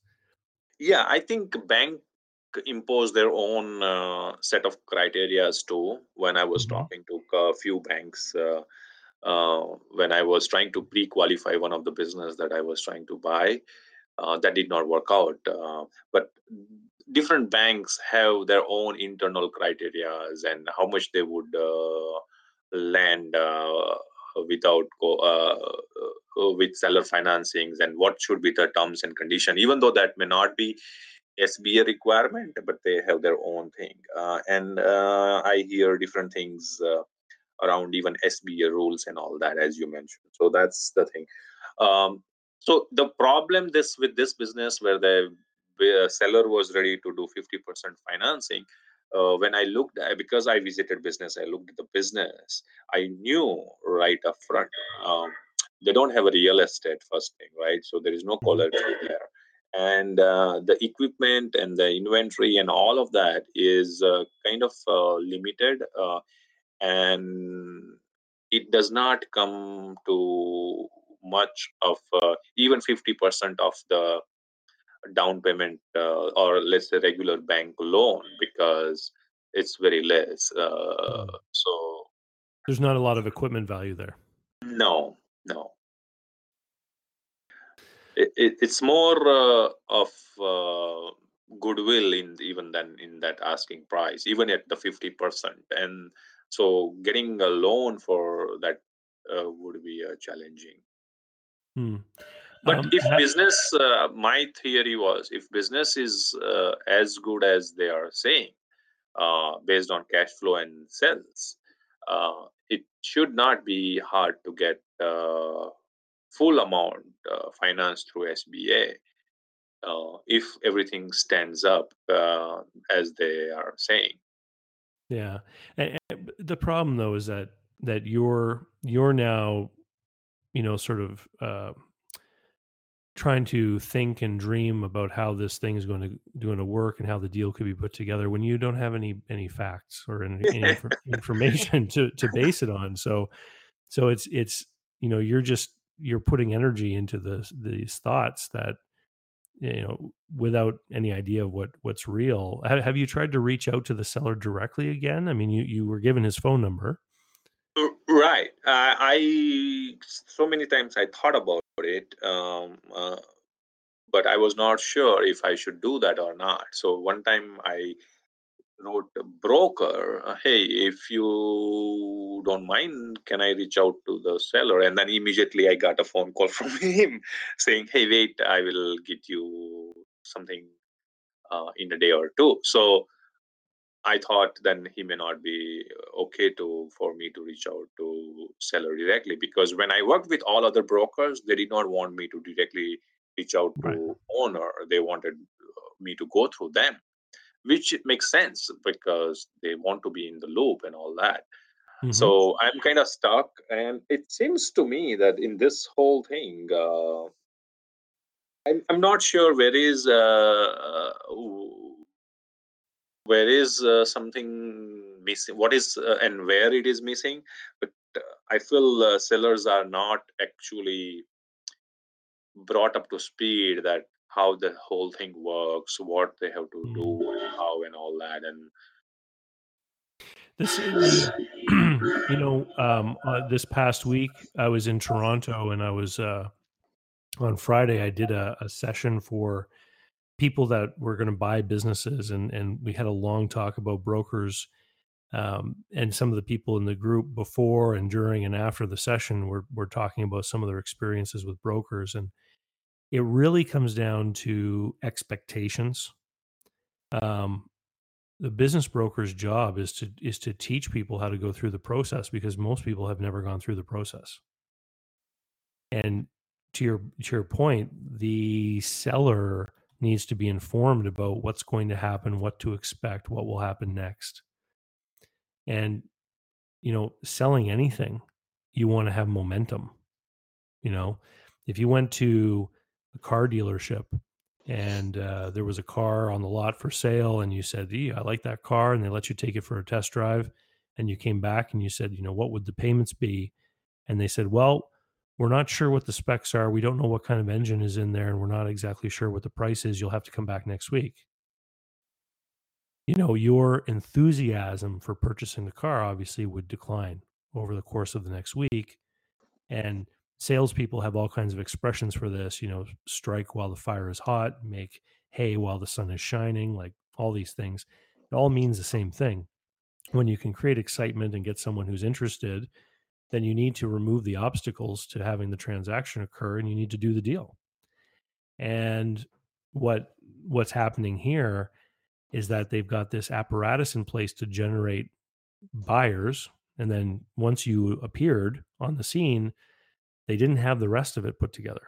Yeah, I think bank impose their own uh, set of criterias too. When I was mm-hmm. talking to a few banks. Uh, uh, when I was trying to pre-qualify one of the business that I was trying to buy, uh, that did not work out. Uh, but different banks have their own internal criterias and how much they would uh, lend uh, without go, uh, with seller financings and what should be the terms and condition even though that may not be sba requirement but they have their own thing and i hear different things around even SBA rules and all that, as you mentioned. So that's the thing. Um, so the problem this with this business where the where seller was ready to do 50% financing, uh, when I looked because I visited business, I looked at the business. I knew right up front um, they don't have a real estate first thing, right? So there is no mm-hmm. collateral there, and uh, the equipment and the inventory and all of that is uh, kind of uh, limited uh, and it does not come to much of uh, even 50% of the down payment uh, or let's say regular bank loan because it's very less uh, hmm. so there's not a lot of equipment value there no no it, it, it's more uh, of uh, goodwill in even than in that asking price even at the 50% and so getting a loan for that uh, would be uh, challenging. Hmm. But Um, if business, uh, my theory was, if business is uh, as good as they are saying, uh, based on cash flow and sales, uh, it should not be hard to get uh, full amount uh, financed through SBA uh, if everything stands up uh, as they are saying. Yeah. And, and the problem though is that that you're you're now, you know, sort of uh, trying to think and dream about how this thing is going to going to work and how the deal could be put together when you don't have any any facts or any, any information to to base it on. So so it's it's you know you're just you're putting energy into this these thoughts that you know without any idea of what what's real have, have you tried to reach out to the seller directly again i mean you you were given his phone number Right. Uh, I so many times I thought about it, um, uh, but I was not sure if I should do that or not. So one time I wrote a broker, uh, "Hey, if you don't mind, can I reach out to the seller?" And then immediately I got a phone call from him saying, "Hey, wait, I will get you something uh, in a day or two. So I thought then he may not be okay to for me to reach out to seller directly because when I worked with all other brokers, they did not want me to directly reach out to Right. owner. They wanted uh, me to go through them, which makes sense because they want to be in the loop and all that. Mhm. So I'm kind of stuck, and it seems to me that in this whole thing, uh, I'm I'm not sure where is uh, uh, where is uh, something missing, what is uh, and where it is missing. But uh, I feel uh, sellers are not actually brought up to speed that how the whole thing works, what they have to do, and how, and all that, and this is you know um uh, this past week i was in toronto and i was uh on friday i did a, a session for people that were going to buy businesses and and we had a long talk about brokers um, and some of the people in the group before and during and after the session were, were talking about some of their experiences with brokers and it really comes down to expectations. Um, the business broker's job is to is to teach people how to go through the process because most people have never gone through the process. And to your to your point the seller needs to be informed about what's going to happen what to expect what will happen next. And you know selling anything you want to have momentum you know? If you went to a car dealership and uh, there was a car on the lot for sale and you said "Ee, i like that car and they let you take it for a test drive and you came back and you said you know what would the payments be? And they said well we're not sure what the specs are. We don't know what kind of engine is in there and we're not exactly sure what the price is. You'll have to come back next week. You know your enthusiasm for purchasing the car obviously would decline over the course of the next week and salespeople have all kinds of expressions for this you know strike while the fire is hot make hay while the sun is shining like all these things. It all means the same thing. When you can create excitement and get someone who's interested then you need to remove the obstacles to having the transaction occur and you need to do the deal. And what what's happening here is that they've got this apparatus in place to generate buyers and then once you appeared on the scene they didn't have the rest of it put together.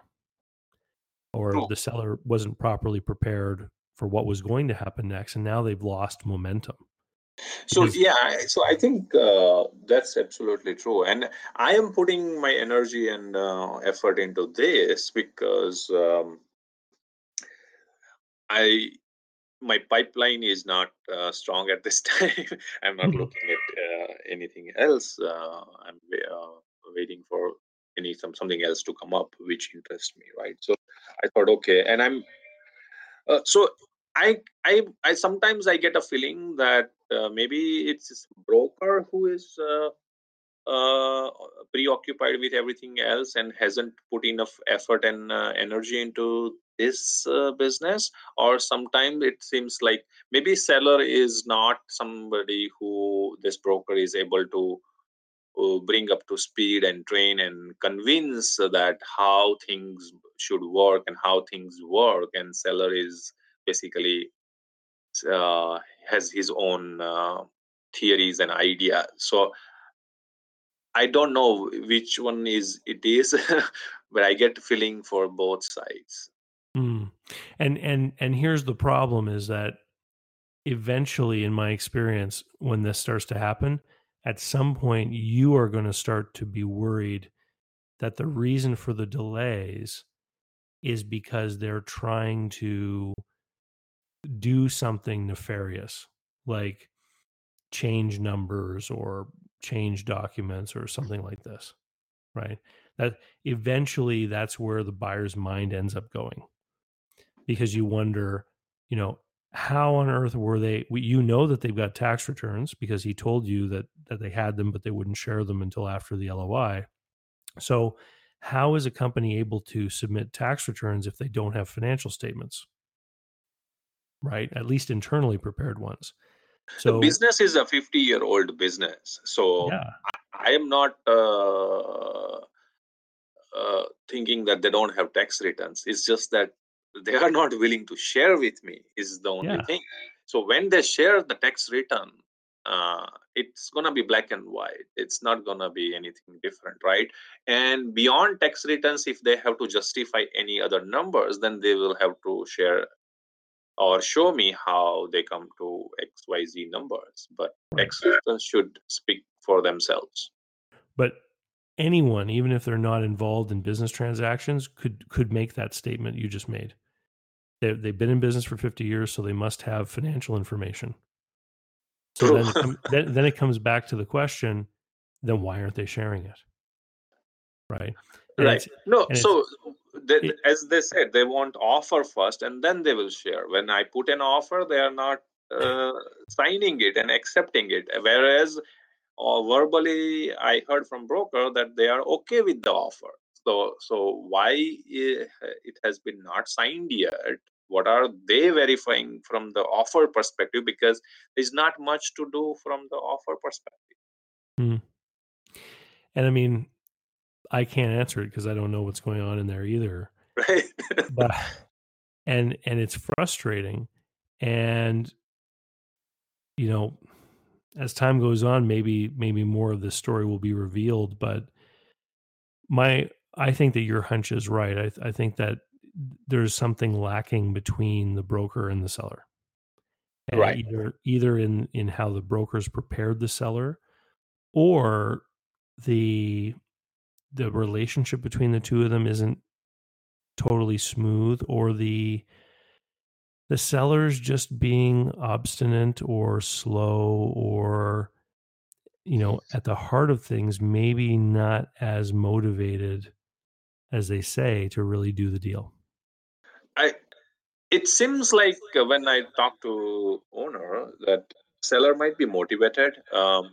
Or Oh. the seller wasn't properly prepared for what was going to happen next and now they've lost momentum So yeah, so I think uh, that's absolutely true, and I am putting my energy and uh, effort into this because um, I my pipeline is not uh, strong at this time. I'm not Mhm. looking at uh, anything else. Uh, I'm uh, waiting for any some something else to come up which interests me, right? So I thought, okay, and I'm uh, so I I I sometimes I get a feeling that uh, maybe it's broker who is uh, uh, preoccupied with everything else and hasn't put enough effort and uh, energy into this uh, business or sometimes it seems like maybe seller is not somebody who this broker is able to uh, bring up to speed and train and convince that how things should work and how things work and seller is basically uh, has his own uh, theories and ideas so i don't know which one is it is but i get feeling for both sides mm. and and and here's the problem is that eventually in my experience when this starts to happen at some point you are going to start to be worried that the reason for the delays is because they're trying to do something nefarious like change numbers or change documents or something like this right? That eventually that's where the buyer's mind ends up going because you wonder you know how on earth were they you know that they've got tax returns because he told you that that they had them but they wouldn't share them until after the LOI so how is a company able to submit tax returns if they don't have financial statements right? At least internally prepared ones. So the business is a 50 year old business. So yeah. I, I am not uh, uh, thinking that they don't have tax returns. It's just that they are not willing to share with me is the only yeah. thing. So when they share the tax return uh, it's gonna be black and white. It's not gonna be anything different right? And beyond tax returns if they have to justify any other numbers then they will have to share or show me how they come to xyz numbers but right. tax should speak for themselves but anyone even if they're not involved in business transactions could could make that statement you just made they, they've been in business for 50 years, so they must have financial information. So then, it then, then it comes back to the question: then why aren't they sharing it? Right. And right. No. So they, as they said, they want offer first, and then they will share. When I put an offer, they are not uh, signing it and accepting it. Whereas, uh, verbally, I heard from broker that they are okay with the offer. So, so why it has been not signed yet? what are they verifying from the offer perspective because there's not much to do from the offer perspective mm. and i mean i can't answer it because i don't know what's going on in there either right but and and it's frustrating and you know as time goes on maybe maybe more of this story will be revealed but my i think that your hunch is right i, I think that there's something lacking between the broker and the seller. And right. Either either in in how the brokers prepared the seller or the the relationship between the two of them isn't totally smooth or the the sellers just being obstinate or slow or you know at the heart of things maybe not as motivated as they say to really do the deal. I it seems like uh, when I talk to owner that seller might be motivated um,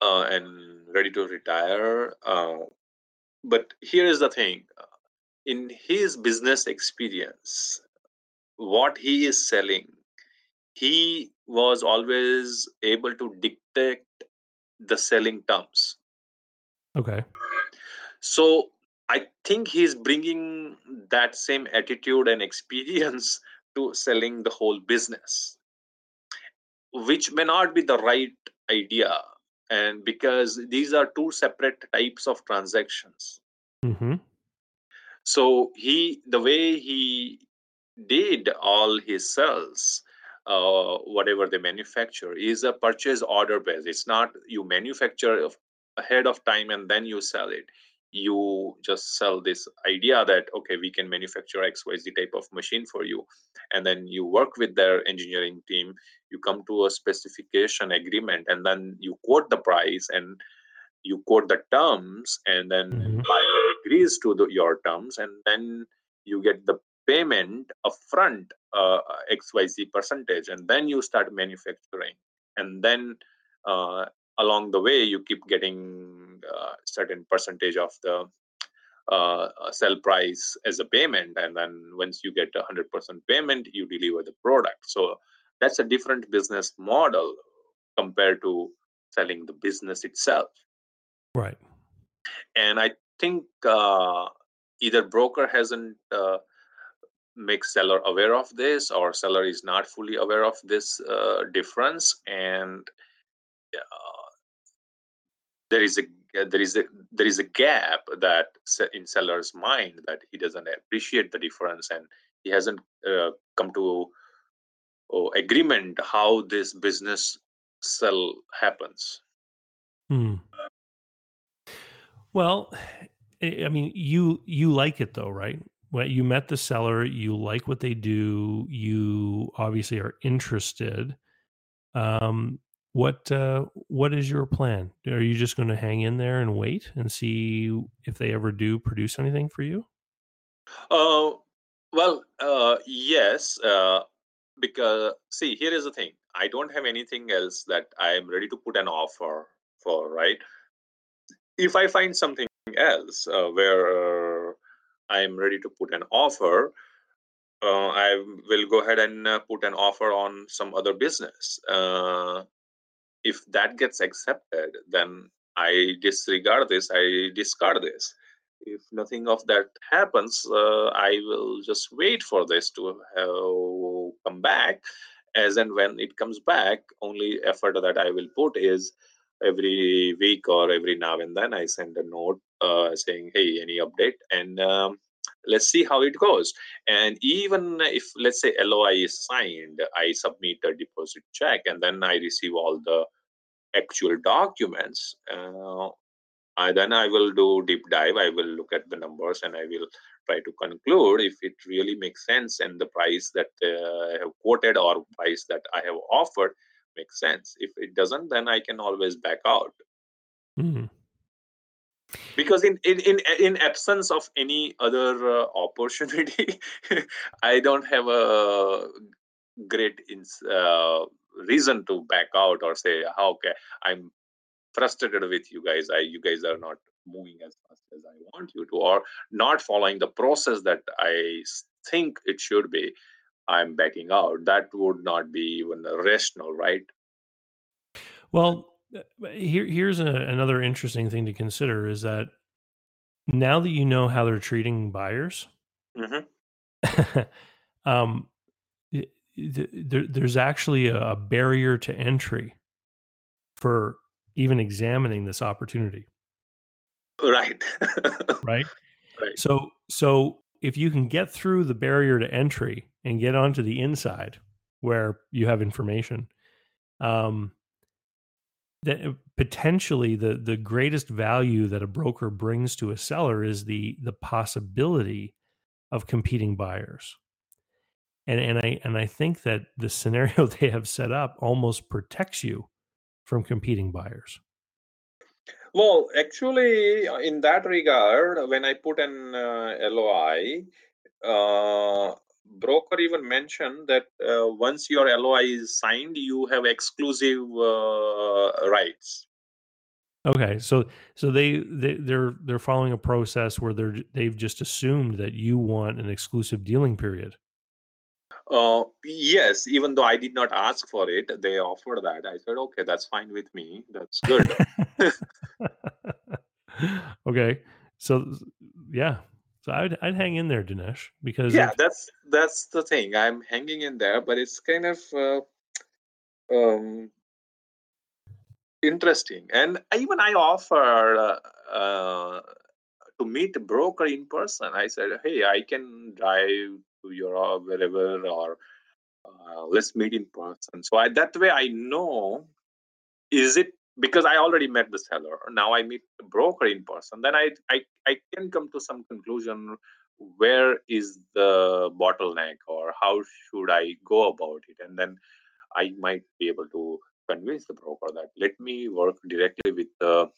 uh, and ready to retire. Uh, but here is the thing: in his business experience, what he is selling, he was always able to dictate the selling terms. Okay. So I think he's bringing that same attitude and experience to selling the whole business, which may not be the right idea. And because these are two separate types of transactions. Mm-hmm. So he, the way he did all his sales, uh, whatever they manufacture, is a purchase order base. It's not you manufacture ahead of time and then you sell it you just sell this idea that okay we can manufacture xyz type of machine for you and then you work with their engineering team you come to a specification agreement and then you quote the price and you quote the terms and then mm-hmm. buyer agrees to the, your terms and then you get the payment upfront uh, xyz percentage and then you start manufacturing and then uh, along the way you keep getting a uh, certain percentage of the uh, sell price as a payment and then once you get a 100% payment you deliver the product so that's a different business model compared to selling the business itself Right. And I think uh, either broker hasn't uh, make seller aware of this or seller is not fully aware of this uh, difference and uh, there is a there is a there is a gap that in seller's mind that he doesn't appreciate the difference and he hasn't uh, come to oh, agreement how this business sell happens hmm. well i mean you you like it though right you met the seller, you like what they do, you obviously are interested. Um, what uh, what is your plan? Are you just going to hang in there and wait and see if they ever do produce anything for you? Uh, well, uh, yes, uh, because see, here is the thing. I don't have anything else that I am ready to put an offer for, right? If I find something else uh, where I'm ready to put an offer, uh, I will go ahead and uh, put an offer on some other business. Uh, if that gets accepted, then I disregard this, I discard this. If nothing of that happens, uh, I will just wait for this to come back. As and when it comes back, only effort that I will put is every week or every now and then I send a note uh, saying, "Hey, any update?" and um, let's see how it goes. And even if let's say LOI is signed, I submit a deposit check, and then I receive all the actual documents. Uh, I, then I will do deep dive. I will look at the numbers and I will try to conclude if it really makes sense and the price that uh, I have quoted or price that I have offered makes sense. If it doesn't, then I can always back out. Mm-hmm. Because in, in in in absence of any other uh, opportunity, I don't have a great ins, uh, reason to back out or say, oh, "Okay, I'm frustrated with you guys. I you guys are not moving as fast as I want you to, or not following the process that I think it should be." I'm backing out. That would not be even rational, right? Well, here here's a, another interesting thing to consider is that now that you know how they're treating buyers, mm-hmm. um, there, there's actually a barrier to entry for even examining this opportunity. Right. right. Right. So so if you can get through the barrier to entry and get onto the inside where you have information, um, that uh, potentially the the greatest value that a broker brings to a seller is the the possibility of competing buyers. And and I and I think that the scenario they have set up almost protects you from competing buyers. Well, actually, in that regard, when I put an uh, LOI, uh, broker even mentioned that uh, once your LOI is signed, you have exclusive uh, rights. Okay, so so they, they they're they're following a process where they're they've just assumed that you want an exclusive dealing period. Uh, yes, even though I did not ask for it, they offered that. I said, okay, that's fine with me. That's good. okay. So, yeah. So I'd, I'd hang in there, Dinesh, because yeah, that's that's the thing. I'm hanging in there, but it's kind of uh, um, interesting. And even I offer uh, uh, to meet a broker in person. I said, hey, I can drive to your wherever or uh, let's meet in person so I, that way i know is it because i already met the seller. Now i meet the broker in person. Then I, I i can come to some conclusion where is the bottleneck or how should i go about it? And then i might be able to convince the broker that let me work directly with the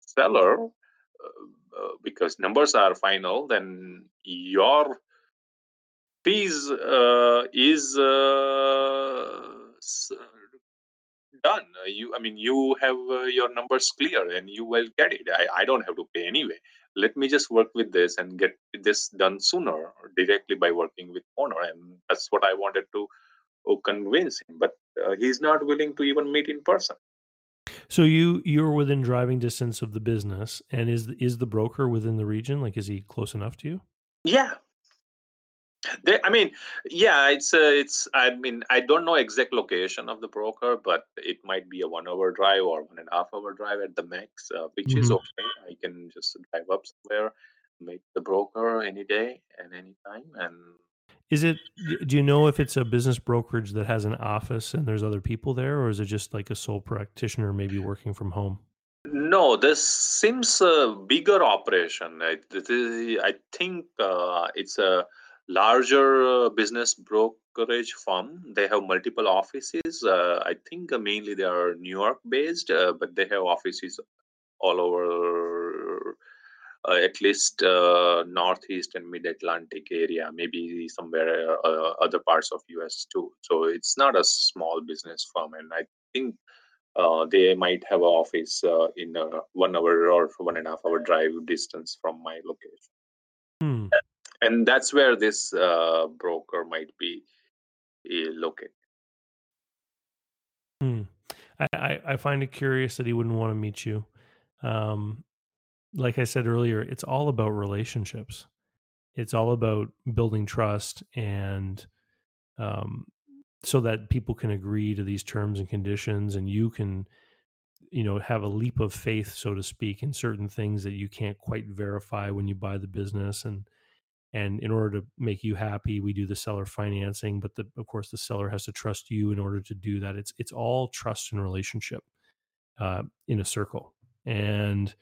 seller uh, uh, because numbers are final then your fees uh, is uh, done. You, I mean, you have uh, your numbers clear and you will get it. I, I don't have to pay anyway. Let me just work with this and get this done sooner directly by working with owner. And that's what I wanted to uh, convince him. But uh, he's not willing to even meet in person. So you you're within driving distance of the business, and is is the broker within the region? Like, is he close enough to you? Yeah, they, I mean, yeah, it's uh, it's. I mean, I don't know exact location of the broker, but it might be a one-hour drive or one and a half-hour drive at the max, uh, which is hmm okay. I can just drive up somewhere, meet the broker any day and any time, and Is it? Do you know if it's a business brokerage that has an office and there's other people there, or is it just like a sole practitioner, maybe working from home? no, this seems a bigger operation. I, this is- I think uh, it's a larger uh, business brokerage firm. They have multiple offices. Uh, I think uh, mainly they are New York based, but they have offices all over uh, at least uh, northeast and mid-Atlantic area, maybe somewhere uh, other parts of US too. So it's not a small business firm, and I think they might have an office in one hour or one and a half hour drive distance from my location. And that's where this uh, broker might be uh, located. Hmm. I, I I find it curious that he wouldn't want to meet you. Um, like I said earlier, it's all about relationships. It's all about building trust and um, so that people can agree to these terms and conditions and you can you know have a leap of faith so to speak in certain things that you can't quite verify when you buy the business and and in order to make you happy we do the seller financing but the, of course the seller has to trust you in order to do that. It's it's all trust and relationship uh, in a circle. And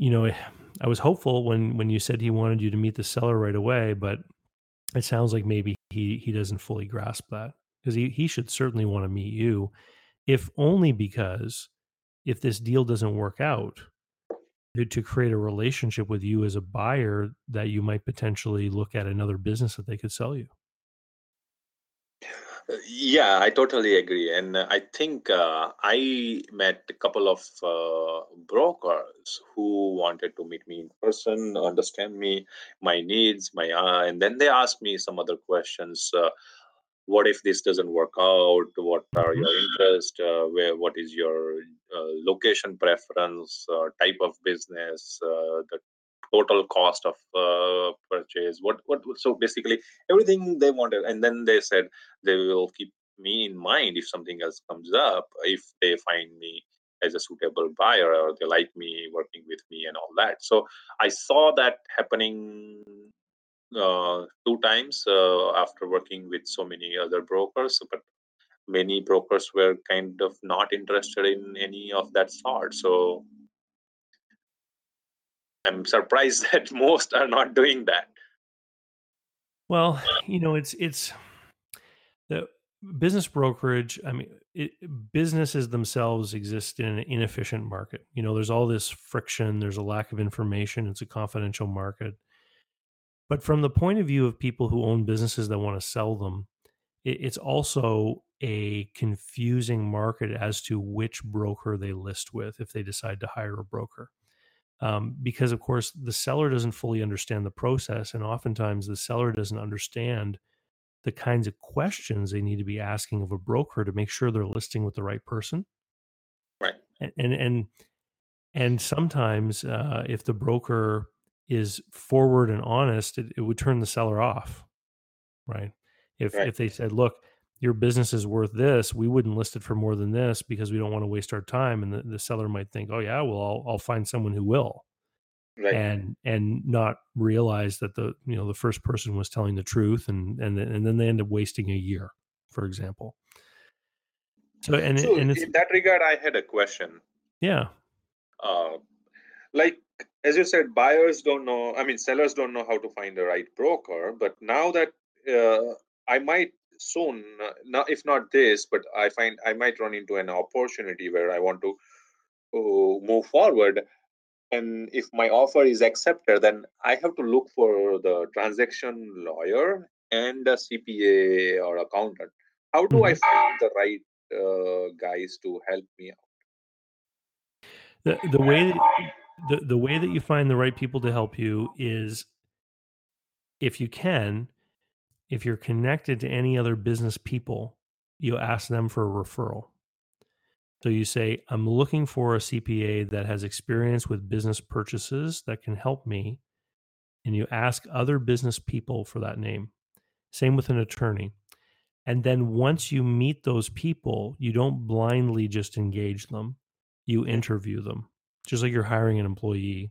you know i was hopeful when when you said he wanted you to meet the seller right away but it sounds like maybe he he doesn't fully grasp that because he, he should certainly want to meet you if only because if this deal doesn't work out to, create a relationship with you as a buyer that you might potentially look at another business that they could sell you Uh, Yeah, I totally agree. And uh, I think uh, I met a couple of uh, brokers who wanted to meet me in person, understand me, my needs, my uh, and then they asked me some other questions. What if this doesn't work out? What are your interests? Uh, where what is your uh, location preference? Uh, type of business? Uh, the total cost of uh, purchase? What what? So basically everything they wanted, and then they said they will keep me in mind if something else comes up if they find me as a suitable buyer or they like me working with me and all that so i saw that happening two times uh, after working with so many other brokers but many brokers were kind of not interested in any of that sort. So i'm surprised that most are not doing that. Well you know it's it's the business brokerage i mean it, businesses themselves exist in an inefficient market. You know there's all this friction there's a lack of information it's a confidential market but from the point of view of people who own businesses that want to sell them it, it's also a confusing market as to which broker they list with if they decide to hire a broker. Um, because of course the seller doesn't fully understand the process and oftentimes the seller doesn't understand the kinds of questions they need to be asking of a broker to make sure they're listing with the right person. Right. And and and, and sometimes uh, if the broker is forward and honest it, it would turn the seller off right? If right. if they said look your business is worth this we wouldn't list it for more than this because we don't want to waste our time and the, the seller might think oh yeah well I'll, I'll find someone who will right. and and not realize that the you know the first person was telling the truth and and then- and then they end up wasting a year for example. So and so and in that regard i had a question. Yeah. Uh, like as you said buyers don't know i mean sellers don't know how to find the right broker but now that uh, i might soon uh, now if not this but i find i might run into an opportunity where i want to uh, move forward. And if my offer is accepted then i have to look for the transaction lawyer and a cpa or accountant. How do i Mhm. find the right uh, guys to help me out? The the way that, the the way that you find the right people to help you is if you can if you're connected to any other business people you ask them for a referral So you say, I'm looking for a CPA that has experience with business purchases that can help me. And you ask other business people for that name. Same with an attorney. And then once you meet those people, you don't blindly just engage them, you interview them, just like you're hiring an employee.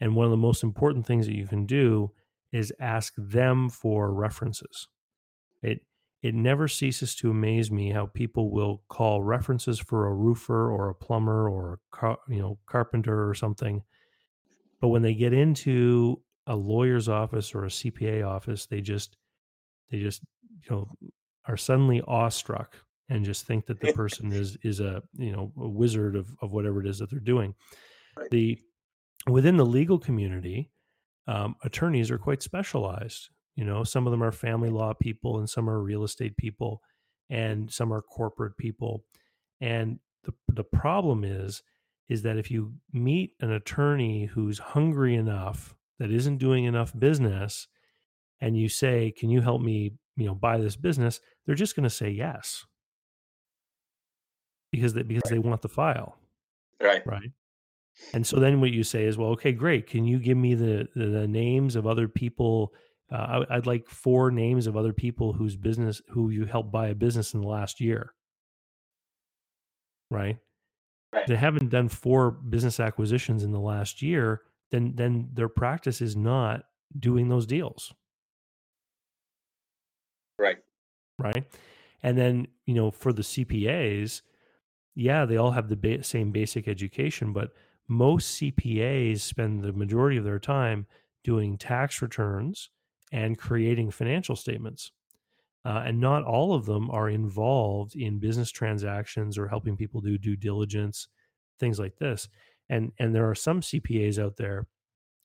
And one of the most important things that you can do is ask them for references. It it never ceases to amaze me how people will call references for a roofer or a plumber or a car, you know carpenter or something but when they get into a lawyer's office or a CPA office they just they just you know are suddenly awestruck and just think that the person is is a you know a wizard of of whatever it is that they're doing. Right. the within the legal community um, attorneys are quite specialized you know some of them are family law people and some are real estate people and some are corporate people. And the the problem is is that if you meet an attorney who's hungry enough that isn't doing enough business and you say can you help me you know buy this business? they're just going to say yes because they because they want the file Right. right and so then what you say is well okay great can you give me the the, the names of other people uh, I, i'd like four names of other people whose business who you helped buy a business in the last year right Right. they haven't done four business acquisitions in the last year then then their practice is not doing those deals Right. right? And then, you know, for the CPAs, yeah, they all have the ba- same basic education, but most CPAs spend the majority of their time doing tax returns and creating financial statements. Uh, and not all of them are involved in business transactions or helping people do due diligence, things like this. And and there are some CPAs out there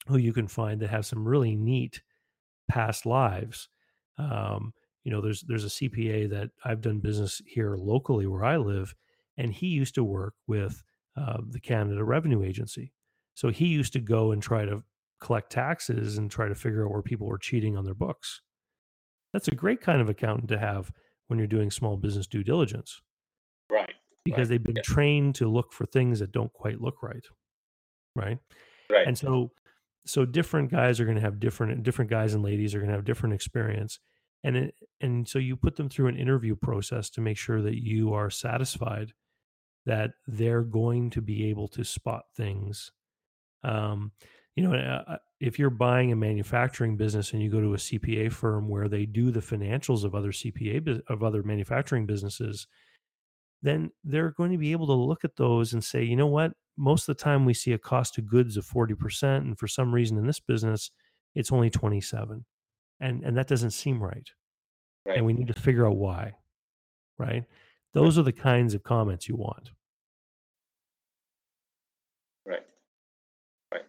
who you can find that have some really neat past lives. Um, you know, there's there's a CPA that I've done business here locally where I live, and he used to work with uh, the Canada Revenue Agency. So he used to go and try to collect taxes and try to figure out where people were cheating on their books. That's a great kind of accountant to have when you're doing small business due diligence Right. because Right. they've been Yeah. trained to look for things that don't quite look right. Right. Right. And so so different guys are going to have different different guys and ladies are going to have different experience. And it, and so you put them through an interview process to make sure that you are satisfied that they're going to be able to spot things. Um, you know, uh, if you're buying a manufacturing business and you go to a CPA firm where they do the financials of other CPA of other manufacturing businesses, then they're going to be able to look at those and say, you know what? Most of the time we see a cost of goods of 40%. And for some reason in this business, it's only 27. And, and that doesn't seem right. Right. And we need to figure out why. Right. Those are the kinds of comments you want. Right. Right.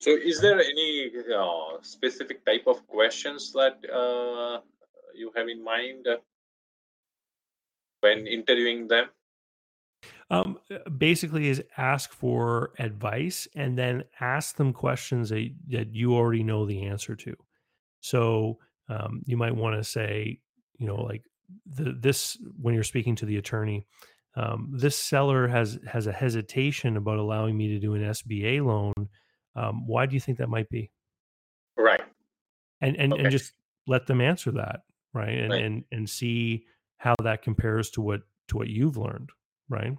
So, is there any uh, specific type of questions that uh, you have in mind when interviewing them? Um, basically, is ask for advice and then ask them questions that, that you already know the answer to. So um, you might want to say, you know, like the, this when you're speaking to the attorney, um, this seller has has a hesitation about allowing me to do an SBA loan. Um, why do you think that might be? Right. And and, Okay. and just let them answer that, right? And Right. and and see how that compares to what to what you've learned, right?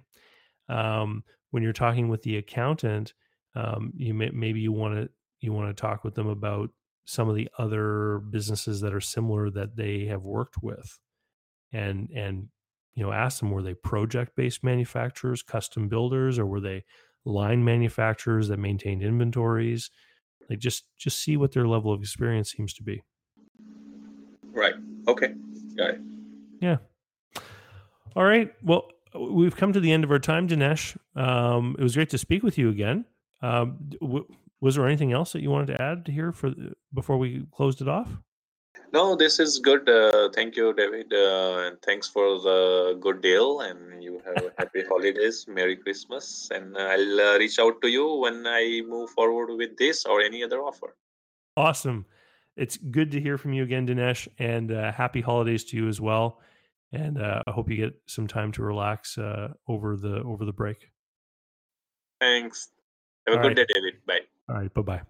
Um, when you're talking with the accountant, um, you may, maybe you want to you want to talk with them about some of the other businesses that are similar that they have worked with, and and you know ask them were they project based manufacturers, custom builders, or were they line manufacturers that maintained inventories? Like just just see what their level of experience seems to be. Right. Okay. Got it. Yeah. All right. Well, we've come to the end of our time, Dinesh. Um, it was great to speak with you again. Um, w- was there anything else that you wanted to add here for before we closed it off? No, this is good. Uh, thank you, David, uh, and thanks for the good deal. And you have a happy holidays, Merry Christmas, and I'll uh, reach out to you when I move forward with this or any other offer. Awesome. It's good to hear from you again, Dinesh, and uh, happy holidays to you as well. and uh, I hope you get some time to relax uh, over the over the break. Thanks. Have a All good right. day, David. Bye. All right, bye bye.